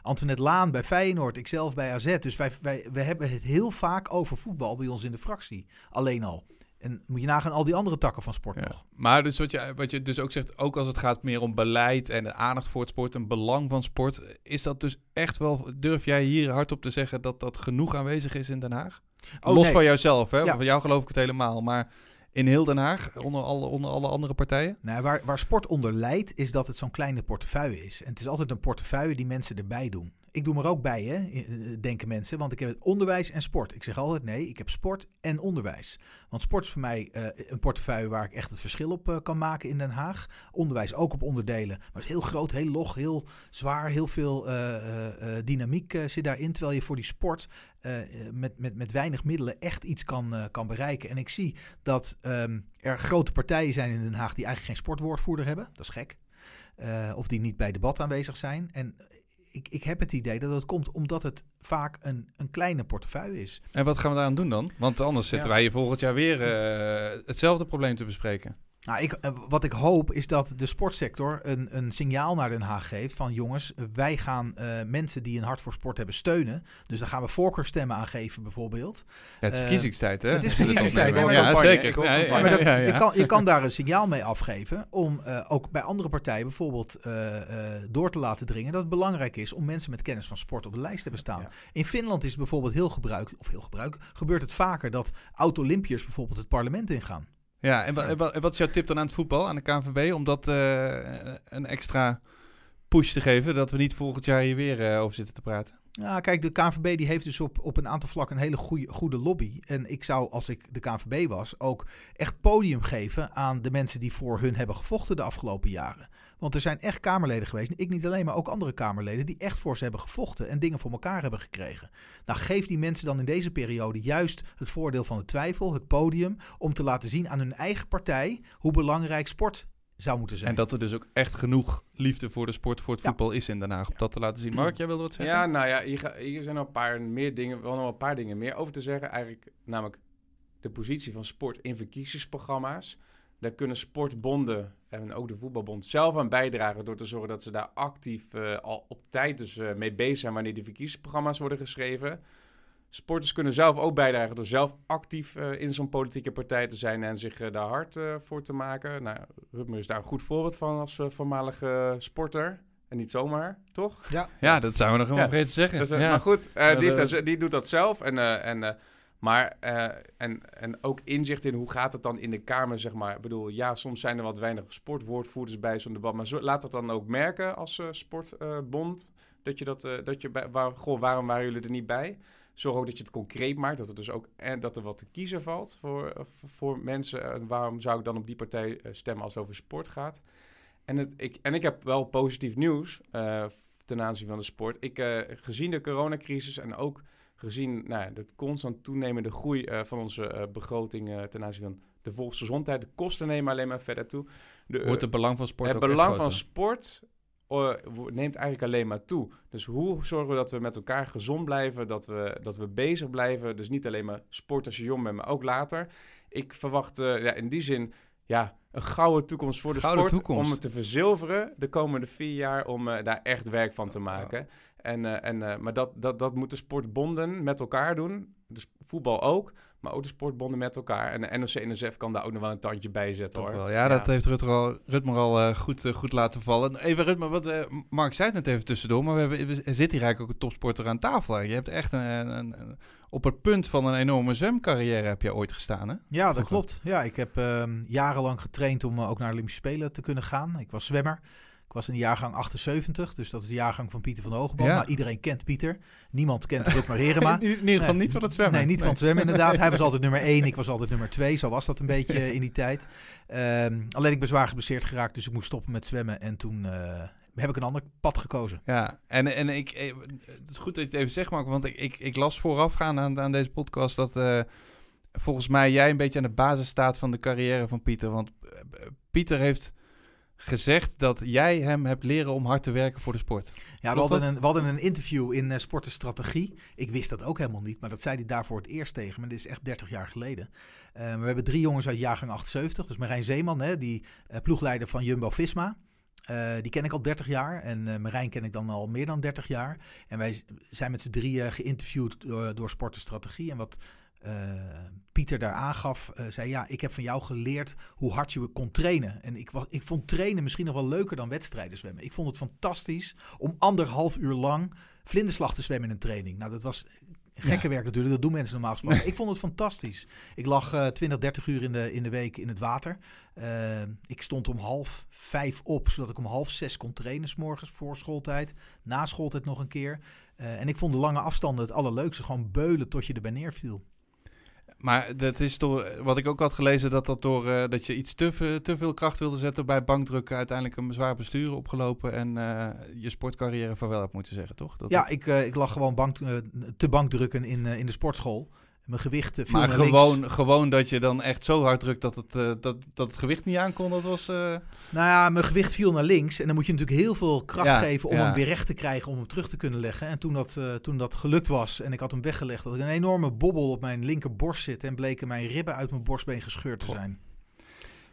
Antoinette Laan bij Feyenoord, ikzelf bij AZ. Dus wij, wij, wij hebben het heel vaak over voetbal bij ons in de fractie. Alleen al. En moet je nagaan al die andere takken van sport Ja. nog. Maar dus wat, je, wat je dus ook zegt, ook als het gaat meer om beleid en de aandacht voor het sport en belang van sport, is dat dus echt wel, durf jij hier hardop te zeggen dat dat genoeg aanwezig is in Den Haag? Oh, Los nee. van jouzelf, hè? Ja. Van jou geloof ik het helemaal, maar in heel Den Haag, onder alle, onder alle andere partijen? Nou, waar, waar sport onder leidt, is dat het zo'n kleine portefeuille is. En het is altijd een portefeuille die mensen erbij doen. Ik doe er ook bij, hè, eh, denken mensen. Want ik heb onderwijs en sport. Ik zeg altijd nee, ik heb sport en onderwijs. Want sport is voor mij eh, een portefeuille waar ik echt het verschil op eh, kan maken in Den Haag. Onderwijs ook op onderdelen. Maar het is heel groot, heel log, heel zwaar. Heel veel dynamiek zit daarin. Terwijl je voor die sport met, met, met weinig middelen echt iets kan, kan bereiken. En ik zie dat ehm, er grote partijen zijn in Den Haag die eigenlijk geen sportwoordvoerder hebben. Dat is gek. Of die niet bij debat aanwezig zijn. En ik, ik heb het idee dat dat komt omdat het vaak een, een kleine portefeuille is. En wat gaan we daaraan doen dan? Want anders zitten Ja. wij hier volgend jaar weer eh, hetzelfde probleem te bespreken. Nou, ik, eh, wat ik hoop is dat de sportsector een, een signaal naar Den Haag geeft van jongens, wij gaan uh, mensen die een hart voor sport hebben steunen. Dus daar gaan we voorkeurstemmen aan geven bijvoorbeeld. Ja, het is verkiezingstijd hè? Het is verkiezingstijd. Ja, ja, zeker. Je, kan, je kan daar een signaal mee afgeven om uh, ook bij andere partijen bijvoorbeeld door te laten dringen dat het belangrijk is om mensen met kennis van sport op de lijst te hebben staan. In Finland is het bijvoorbeeld heel gebruikelijk, of heel gebruikelijk, gebeurt het vaker dat oud-Olympiërs bijvoorbeeld het parlement ingaan. Ja, en, en, wat is jouw tip dan aan het voetbal, aan de KNVB, om dat uh, een extra push te geven, dat we niet volgend jaar hier weer uh, over zitten te praten? Ja, kijk, de KNVB die heeft dus op, op een aantal vlakken een hele goede, goede lobby. En ik zou, als ik de KNVB was, ook echt podium geven aan de mensen die voor hun hebben gevochten de afgelopen jaren. Want er zijn echt Kamerleden geweest, ik niet alleen, maar ook andere Kamerleden, die echt voor ze hebben gevochten en dingen voor elkaar hebben gekregen. Nou, geef die mensen dan in deze periode juist het voordeel van de twijfel, het podium, om te laten zien aan hun eigen partij hoe belangrijk sport zou moeten zijn. En dat er dus ook echt genoeg liefde voor de sport, voor het voetbal is in Den Haag, om dat te laten zien. Mark, jij wilde wat zeggen? Ja, nou ja, hier, hier zijn nog een paar meer dingen, wel nog een paar dingen meer over te zeggen. Eigenlijk namelijk de positie van sport in verkiezingsprogramma's. Daar kunnen sportbonden en ook de voetbalbond zelf aan bijdragen door te zorgen dat ze daar actief uh, al op tijd dus uh, mee bezig zijn wanneer die verkiezingsprogramma's worden geschreven. Sporters kunnen zelf ook bijdragen door zelf actief uh, in zo'n politieke partij te zijn en zich daar hard voor te maken. Nou, Rutmer is daar een goed voorbeeld van als voormalige sporter. En niet zomaar, toch? Ja, ja dat zouden we nog helemaal ja. vergeten zeggen. Dus, ja. Maar goed, die, heeft, die, doet dat zelf. En, en maar, uh, en, en ook inzicht in hoe gaat het dan in de Kamer, zeg maar. Ik bedoel, ja, soms zijn er wat weinig sportwoordvoerders bij zo'n debat. Maar laat dat dan ook merken als uh, sportbond. Uh, dat je dat, dat je bij, waar, goh, waarom waren jullie er niet bij? Zorg ook dat je het concreet maakt. Dat er dus ook en dat er wat te kiezen valt voor, voor mensen. En waarom zou ik dan op die partij stemmen als het over sport gaat? En, het, ik, en ik heb wel positief nieuws ten aanzien van de sport. Ik, gezien de coronacrisis en ook gezien nou, de constant toenemende groei uh, van onze uh, begroting uh, ten aanzien van de volksgezondheid. De kosten nemen alleen maar verder toe. De, Wordt het belang van sport Het belang van sport neemt eigenlijk alleen maar toe. Dus hoe zorgen we dat we met elkaar gezond blijven, dat we, dat we bezig blijven. Dus niet alleen maar sport als je jong bent, maar ook later. Ik verwacht ja, in die zin ja, een gouden toekomst voor de gouden sport. Toekomst. Om het te verzilveren de komende vier jaar, om daar echt werk van te maken. En, uh, en, uh, maar dat, dat, dat moeten sportbonden met elkaar doen. Dus voetbal ook, maar ook de sportbonden met elkaar. En de NOC-NSF kan daar ook nog wel een tandje bij zetten hoor. Wel. Ja, ja, dat heeft Rutmer al, Rutmer al uh, goed, goed laten vallen. Even Rutmer, wat, Mark zei het net even tussendoor, maar we, hebben, we zitten hier eigenlijk ook een topsporter aan tafel. Je hebt echt een, een, een, op het punt van een enorme zwemcarrière heb je ooit gestaan hè? Ja, dat Vroeger. klopt. Ja, ik heb ehm, jarenlang getraind om ook naar de Olympische Spelen te kunnen gaan. Ik was zwemmer. Ik was in de jaargang 78, dus dat is de jaargang van Pieter van de Hogeband. Ja. Nou, iedereen kent Pieter. Niemand kent Rutmer Herema. in ieder geval nee, niet van het zwemmen. Nee, niet nee. van het zwemmen inderdaad. Hij was altijd nummer 1, ik was altijd nummer 2. Zo was dat een beetje in die tijd. Um, alleen ik ben zwaar geblesseerd geraakt, dus ik moest stoppen met zwemmen. En toen uh, heb ik een ander pad gekozen. Ja, en, en ik, het is goed dat je het even zegt, Mark, want ik, ik, ik las voorafgaan aan, aan deze podcast dat uh, volgens mij jij een beetje aan de basis staat van de carrière van Pieter. Want Pieter heeft gezegd dat jij hem hebt leren om hard te werken voor de sport. Ja, we hadden, een, we hadden een interview in uh, Sportenstrategie. Ik wist dat ook helemaal niet, maar dat zei hij daarvoor het eerst tegen me. Dit is echt 30 jaar geleden. Uh, we hebben drie jongens uit jaargang 78. Dus Marijn Zeeman, hè, die uh, ploegleider van Jumbo-Visma. Uh, die ken ik al 30 jaar en uh, Marijn ken ik dan al meer dan 30 jaar. En wij zijn met z'n drieën geïnterviewd door, door Sportenstrategie. En wat Pieter daar aangaf, uh, zei ja, ik heb van jou geleerd hoe hard je kon trainen. En ik, was, ik vond trainen misschien nog wel leuker dan wedstrijden zwemmen. Ik vond het fantastisch om anderhalf uur lang vlinderslag te zwemmen in een training. Nou, dat was gekke ja. werk natuurlijk, dat doen mensen normaal gesproken. ik vond het fantastisch. Ik lag uh, 20, 30 uur in de, in de week in het water. Uh, ik stond om half vijf op, zodat ik om half zes kon trainen, s morgens voor schooltijd. Na schooltijd nog een keer. Uh, en ik vond de lange afstanden het allerleukste. Gewoon beulen tot je erbij neerviel. Maar dat is door, wat ik ook had gelezen, dat dat door uh, dat je iets te, te veel kracht wilde zetten bij bankdrukken, uiteindelijk een zwaar bestuur opgelopen en uh, je sportcarrière vaarwel hebt moeten zeggen, toch? Dat ja, ik, uh, ik lag gewoon bank, te bankdrukken in, in de sportschool. Mijn gewicht viel maar gewoon, links. gewoon dat je dan echt zo hard drukt dat het, uh, dat, dat het gewicht niet aankon, dat was... Uh... Nou ja, mijn gewicht viel naar links. En dan moet je natuurlijk heel veel kracht ja, geven om ja. hem weer recht te krijgen, om hem terug te kunnen leggen. En toen dat, uh, toen dat gelukt was en ik had hem weggelegd, had ik een enorme bobbel op mijn linkerborst zitten. En bleken mijn ribben uit mijn borstbeen gescheurd te zijn.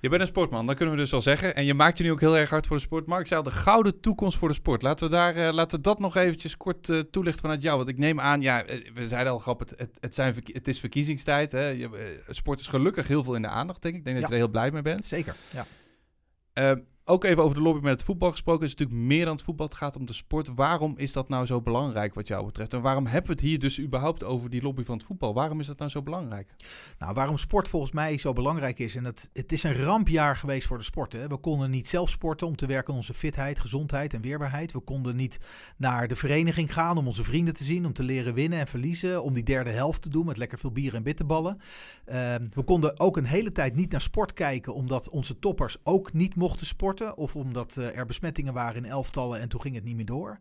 Je bent een sportman, dat kunnen we dus al zeggen. En je maakt je nu ook heel erg hard voor de sport. Mark zei de gouden toekomst voor de sport. Laten we, daar, uh, laten we dat nog eventjes kort uh, toelichten vanuit jou. Want ik neem aan, ja, we zeiden al grap, het, het, het, zijn, het is verkiezingstijd. Hè. Je, sport is gelukkig heel veel in de aandacht, denk ik. Ik denk dat je er heel blij mee bent. Zeker, ja. Uh, ook even over de lobby met het voetbal gesproken. Het is natuurlijk meer dan het voetbal. Het gaat om de sport. Waarom is dat nou zo belangrijk wat jou betreft? En waarom hebben we het hier dus überhaupt over die lobby van het voetbal? Waarom is dat nou zo belangrijk? Nou, waarom sport volgens mij zo belangrijk is. En het, het is een rampjaar geweest voor de sport. Hè. We konden niet zelf sporten om te werken aan onze fitheid, gezondheid en weerbaarheid. We konden niet naar de vereniging gaan om onze vrienden te zien. Om te leren winnen en verliezen. Om die derde helft te doen met lekker veel bier en bitterballen. Uh, we konden ook een hele tijd niet naar sport kijken. Omdat onze toppers ook niet mochten sporten. Of omdat uh, er besmettingen waren in elftallen en toen ging het niet meer door.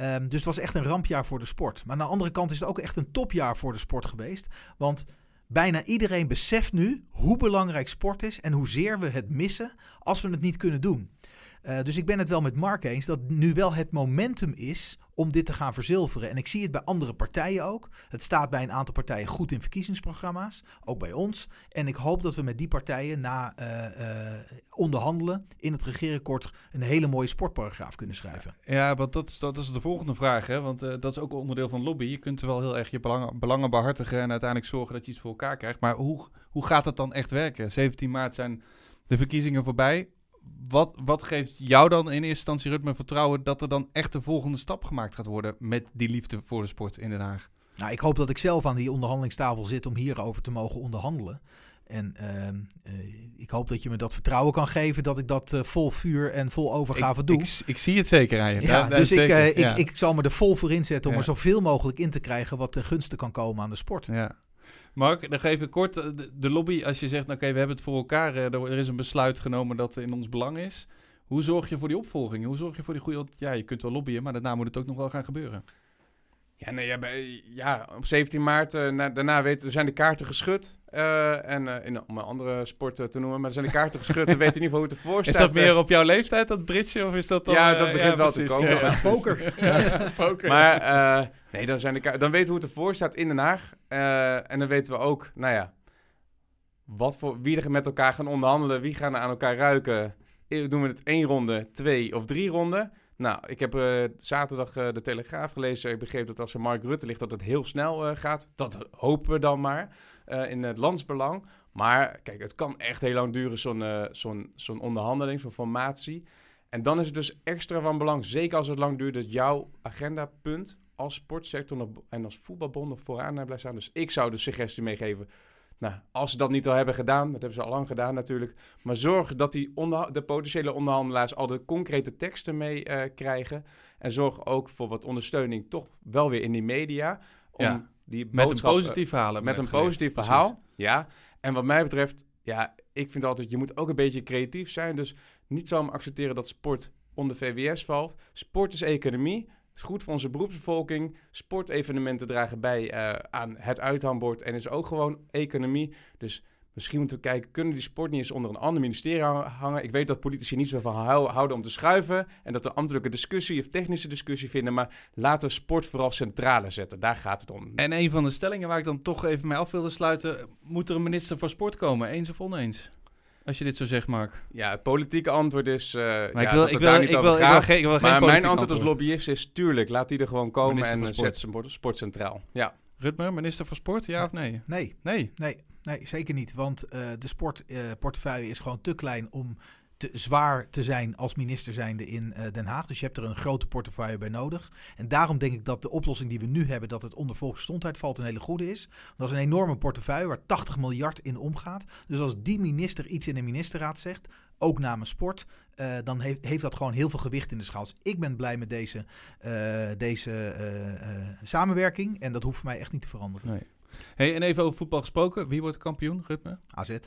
Um, dus het was echt een rampjaar voor de sport. Maar aan de andere kant is het ook echt een topjaar voor de sport geweest. Want bijna iedereen beseft nu hoe belangrijk sport is en hoezeer we het missen als we het niet kunnen doen. Uh, dus ik ben het wel met Mark eens dat nu wel het momentum is om dit te gaan verzilveren. En ik zie het bij andere partijen ook. Het staat bij een aantal partijen goed in verkiezingsprogramma's, ook bij ons. En ik hoop dat we met die partijen na uh, uh, onderhandelen in het regeerakkoord een hele mooie sportparagraaf kunnen schrijven. Ja, want dat dat is de volgende vraag. Hè? Want dat is ook onderdeel van lobby. Je kunt wel heel erg je belangen, belangen behartigen en uiteindelijk zorgen dat je iets voor elkaar krijgt. Maar hoe, hoe gaat het dan echt werken? 17 maart zijn de verkiezingen voorbij wat, wat geeft jou dan in eerste instantie, Rutme, vertrouwen dat er dan echt de volgende stap gemaakt gaat worden met die liefde voor de sport in Den Haag? Nou, ik hoop dat ik zelf aan die onderhandelingstafel zit om hierover te mogen onderhandelen. En uh, uh, ik hoop dat je me dat vertrouwen kan geven dat ik dat uh, vol vuur en vol overgave ik, doe. Ik, ik, zie het zeker aan je. Ja, daar, daar dus ik, ja. ik, ik, zal me er vol voor inzetten om ja. er zoveel mogelijk in te krijgen wat ten gunste kan komen aan de sport. Ja. Mark, dan geef ik kort de, de lobby. Als je zegt, oké, okay, we hebben het voor elkaar. Er, er is een besluit genomen dat in ons belang is. Hoe zorg je voor die opvolging? Hoe zorg je voor die goede... Ja, je kunt wel lobbyen, maar daarna moet het ook nog wel gaan gebeuren. Ja, nee, ja, ja op 17 maart, na, daarna zijn de kaarten geschud. Uh, en uh, in, om een andere sport te noemen, maar zijn de kaarten geschud. We weten in ieder geval hoe het ervoor staat. Is dat meer op jouw leeftijd, dat bridge? Of is dat dan, ja, dat begint ja, wel precies. te komen. Ja. poker. ja, poker. Maar nee, dan, zijn de kaarten, dan weten we hoe het ervoor staat in Den Haag. en dan weten we ook, nou ja, wat voor, wie er met elkaar gaan onderhandelen. Wie gaan er aan elkaar ruiken. Doen we het één ronde, twee of drie ronden? Nou, ik heb uh, zaterdag uh, de Telegraaf gelezen. Ik begreep dat als er Mark Rutte ligt, dat het heel snel uh, gaat. Dat hopen we dan maar in het landsbelang. Maar kijk, het kan echt heel lang duren, zo'n zo'n zo'n onderhandeling, zo'n formatie. En dan is het dus extra van belang, zeker als het lang duurt, dat jouw agendapunt als sportsector en als voetbalbond nog vooraan blijft staan. Dus ik zou de suggestie meegeven. Nou, als ze dat niet al hebben gedaan, dat hebben ze al lang gedaan natuurlijk. Maar zorg dat die de potentiële onderhandelaars al de concrete teksten mee uh, krijgen. En zorg ook voor wat ondersteuning toch wel weer in die media. Om ja, die met een positief verhaal. Met een positief verhaal, ja. En wat mij betreft, ja, ik vind altijd, je moet ook een beetje creatief zijn. Dus niet zomaar accepteren dat sport onder VWS valt. Sport is economie is goed voor onze beroepsbevolking. Sportevenementen dragen bij uh, aan het uithangbord en is ook gewoon economie. Dus misschien moeten we kijken, kunnen die sport niet eens onder een ander ministerie hangen? Ik weet dat politici niet zo van houden om te schuiven en dat we ambtelijke discussie of technische discussie vinden, maar laten we sport vooral centrale zetten. Daar gaat het om. En een van de stellingen waar ik dan toch even mee af wilde sluiten, moet er een minister voor sport komen, eens of oneens? Als je dit zo zegt, Mark. Ja, het politieke antwoord is. Uh, maar ja, ik wil, dat ik wil, ik over wil, ik gaat. wil, geen, ik wil maar mijn antwoord als lobbyist is: tuurlijk, laat die er gewoon komen Minister en van zet Sport. sport, sport centraal. Ja. Rutmer, minister van Sport, ja of nee? Nee, Nee. nee, nee zeker niet. Want uh, de sportportefeuille is gewoon te klein om te zwaar te zijn als minister zijnde in uh, Den Haag. Dus je hebt er een grote portefeuille bij nodig. En daarom denk ik dat de oplossing die we nu hebben, dat het onder volksgezondheid valt, een hele goede is. Dat is een enorme portefeuille waar 80 miljard in omgaat. Dus als die minister iets in de ministerraad zegt, ook namens sport, dan heeft, heeft dat gewoon heel veel gewicht in de schaal. Dus ik ben blij met deze, deze samenwerking en dat hoeft voor mij echt niet te veranderen. Nee. Hey, en even over voetbal gesproken. Wie wordt kampioen, Rutme? AZ.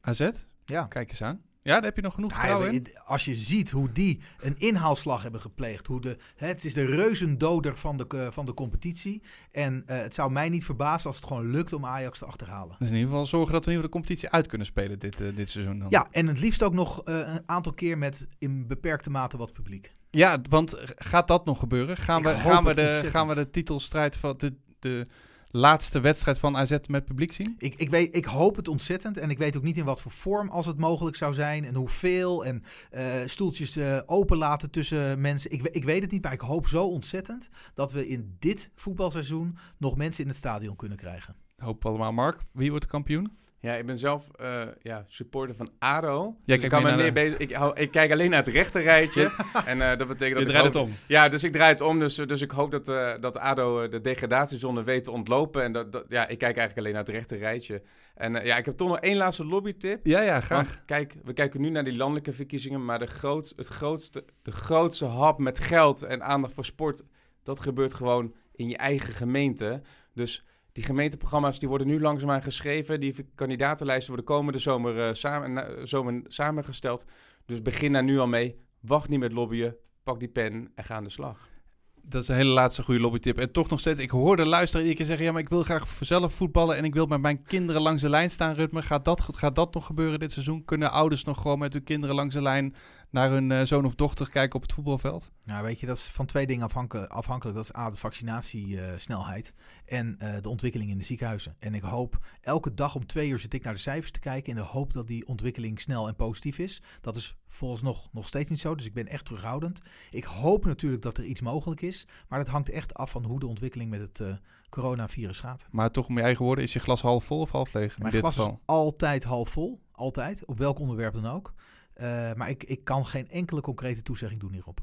AZ? Ja. Kijk eens aan. Ja, daar heb je nog genoeg vertrouwen in. Als je ziet hoe die een inhaalslag hebben gepleegd. Hoe de, het is de reuzendoder van de, uh, van de competitie. En uh, het zou mij niet verbazen als het gewoon lukt om Ajax te achterhalen. Dus in ieder geval zorgen dat we in ieder geval de competitie uit kunnen spelen dit, uh, dit seizoen dan. Ja, en het liefst ook nog een aantal keer met in beperkte mate wat publiek. Ja, want gaat dat nog gebeuren? Gaan, we, gaan, we, de, gaan we de titelstrijd van de, de laatste wedstrijd van AZ met publiek zien? Ik, ik, weet, ik hoop het ontzettend. En ik weet ook niet in wat voor vorm als het mogelijk zou zijn. En hoeveel. En uh, stoeltjes uh, openlaten tussen mensen. Ik, ik weet het niet, maar ik hoop zo ontzettend dat we in dit voetbalseizoen nog mensen in het stadion kunnen krijgen. Hoop allemaal, Mark. Wie wordt de kampioen? Ja, ik ben zelf uh, ja, supporter van ADO. Jij dus ik, kan me meer de... bezig, ik, hou, ik, kijk alleen naar het rechterrijtje. en uh, dat betekent dat Je draait het om. Ja, dus ik draai het om. Dus, dus ik hoop dat, uh, dat ADO de degradatiezone weet te ontlopen. En dat, dat, ja, ik kijk eigenlijk alleen naar het rechterrijtje. En ja, ik heb toch nog één laatste lobbytip. Ja, ja, graag. Want kijk, we kijken nu naar die landelijke verkiezingen. Maar de, groot, het grootste, de grootste hap met geld en aandacht voor sport... dat gebeurt gewoon in je eigen gemeente. Dus die gemeenteprogramma's die worden nu langzaamaan geschreven. Die kandidatenlijsten worden komende zomer, uh, samen, zomer samengesteld. Dus begin daar nu al mee. Wacht niet met lobbyen. Pak die pen en ga aan de slag. Dat is een hele laatste goede lobbytip. En toch nog steeds, ik hoorde luisteren iedere keer zeggen... ja, maar ik wil graag zelf voetballen... en ik wil met mijn kinderen langs de lijn staan, Rutmer. Gaat dat, gaat dat nog gebeuren dit seizoen? Kunnen ouders nog gewoon met hun kinderen langs de lijn naar hun uh, zoon of dochter kijken op het voetbalveld? Nou, weet je, dat is van twee dingen afhankelijk. afhankelijk. Dat is A, de vaccinatiesnelheid uh, en uh, de ontwikkeling in de ziekenhuizen. En ik hoop, elke dag om twee uur zit ik naar de cijfers te kijken... in de hoop dat die ontwikkeling snel en positief is. Dat is volgens nog, nog steeds niet zo, dus ik ben echt terughoudend. Ik hoop natuurlijk dat er iets mogelijk is, maar dat hangt echt af van hoe de ontwikkeling met het coronavirus gaat. Maar toch om je eigen woorden, is je glas half vol of half leeg? Mijn glas geval? is altijd half vol, altijd, op welk onderwerp dan ook. Uh, maar ik, ik kan geen enkele concrete toezegging doen hierop.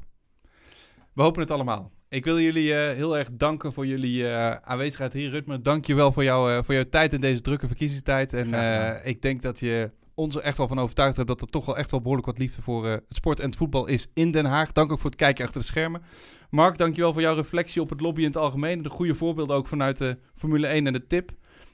We hopen het allemaal. Ik wil jullie uh, heel erg danken voor jullie uh, aanwezigheid hier, Rutmer. Dank je wel voor, jou, voor jouw tijd in deze drukke verkiezingstijd. En ik denk dat je ons er echt wel van overtuigd hebt dat er toch wel echt wel behoorlijk wat liefde voor het sport en het voetbal is in Den Haag. Dank ook voor het kijken achter de schermen. Mark, dankjewel voor jouw reflectie op het lobby in het algemeen. De goede voorbeelden ook vanuit de Formule 1 en de tip.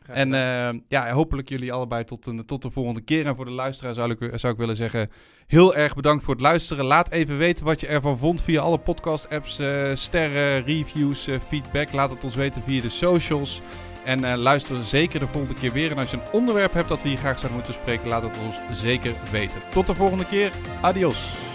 En uh, ja, hopelijk jullie allebei tot, een, tot de volgende keer. En voor de luisteraar zou ik, zou ik willen zeggen, heel erg bedankt voor het luisteren. Laat even weten wat je ervan vond via alle podcast-apps, uh, sterren, reviews, uh, feedback. Laat het ons weten via de socials. En luister zeker de volgende keer weer. En als je een onderwerp hebt dat we hier graag zouden moeten spreken, laat het ons zeker weten. Tot de volgende keer. Adios.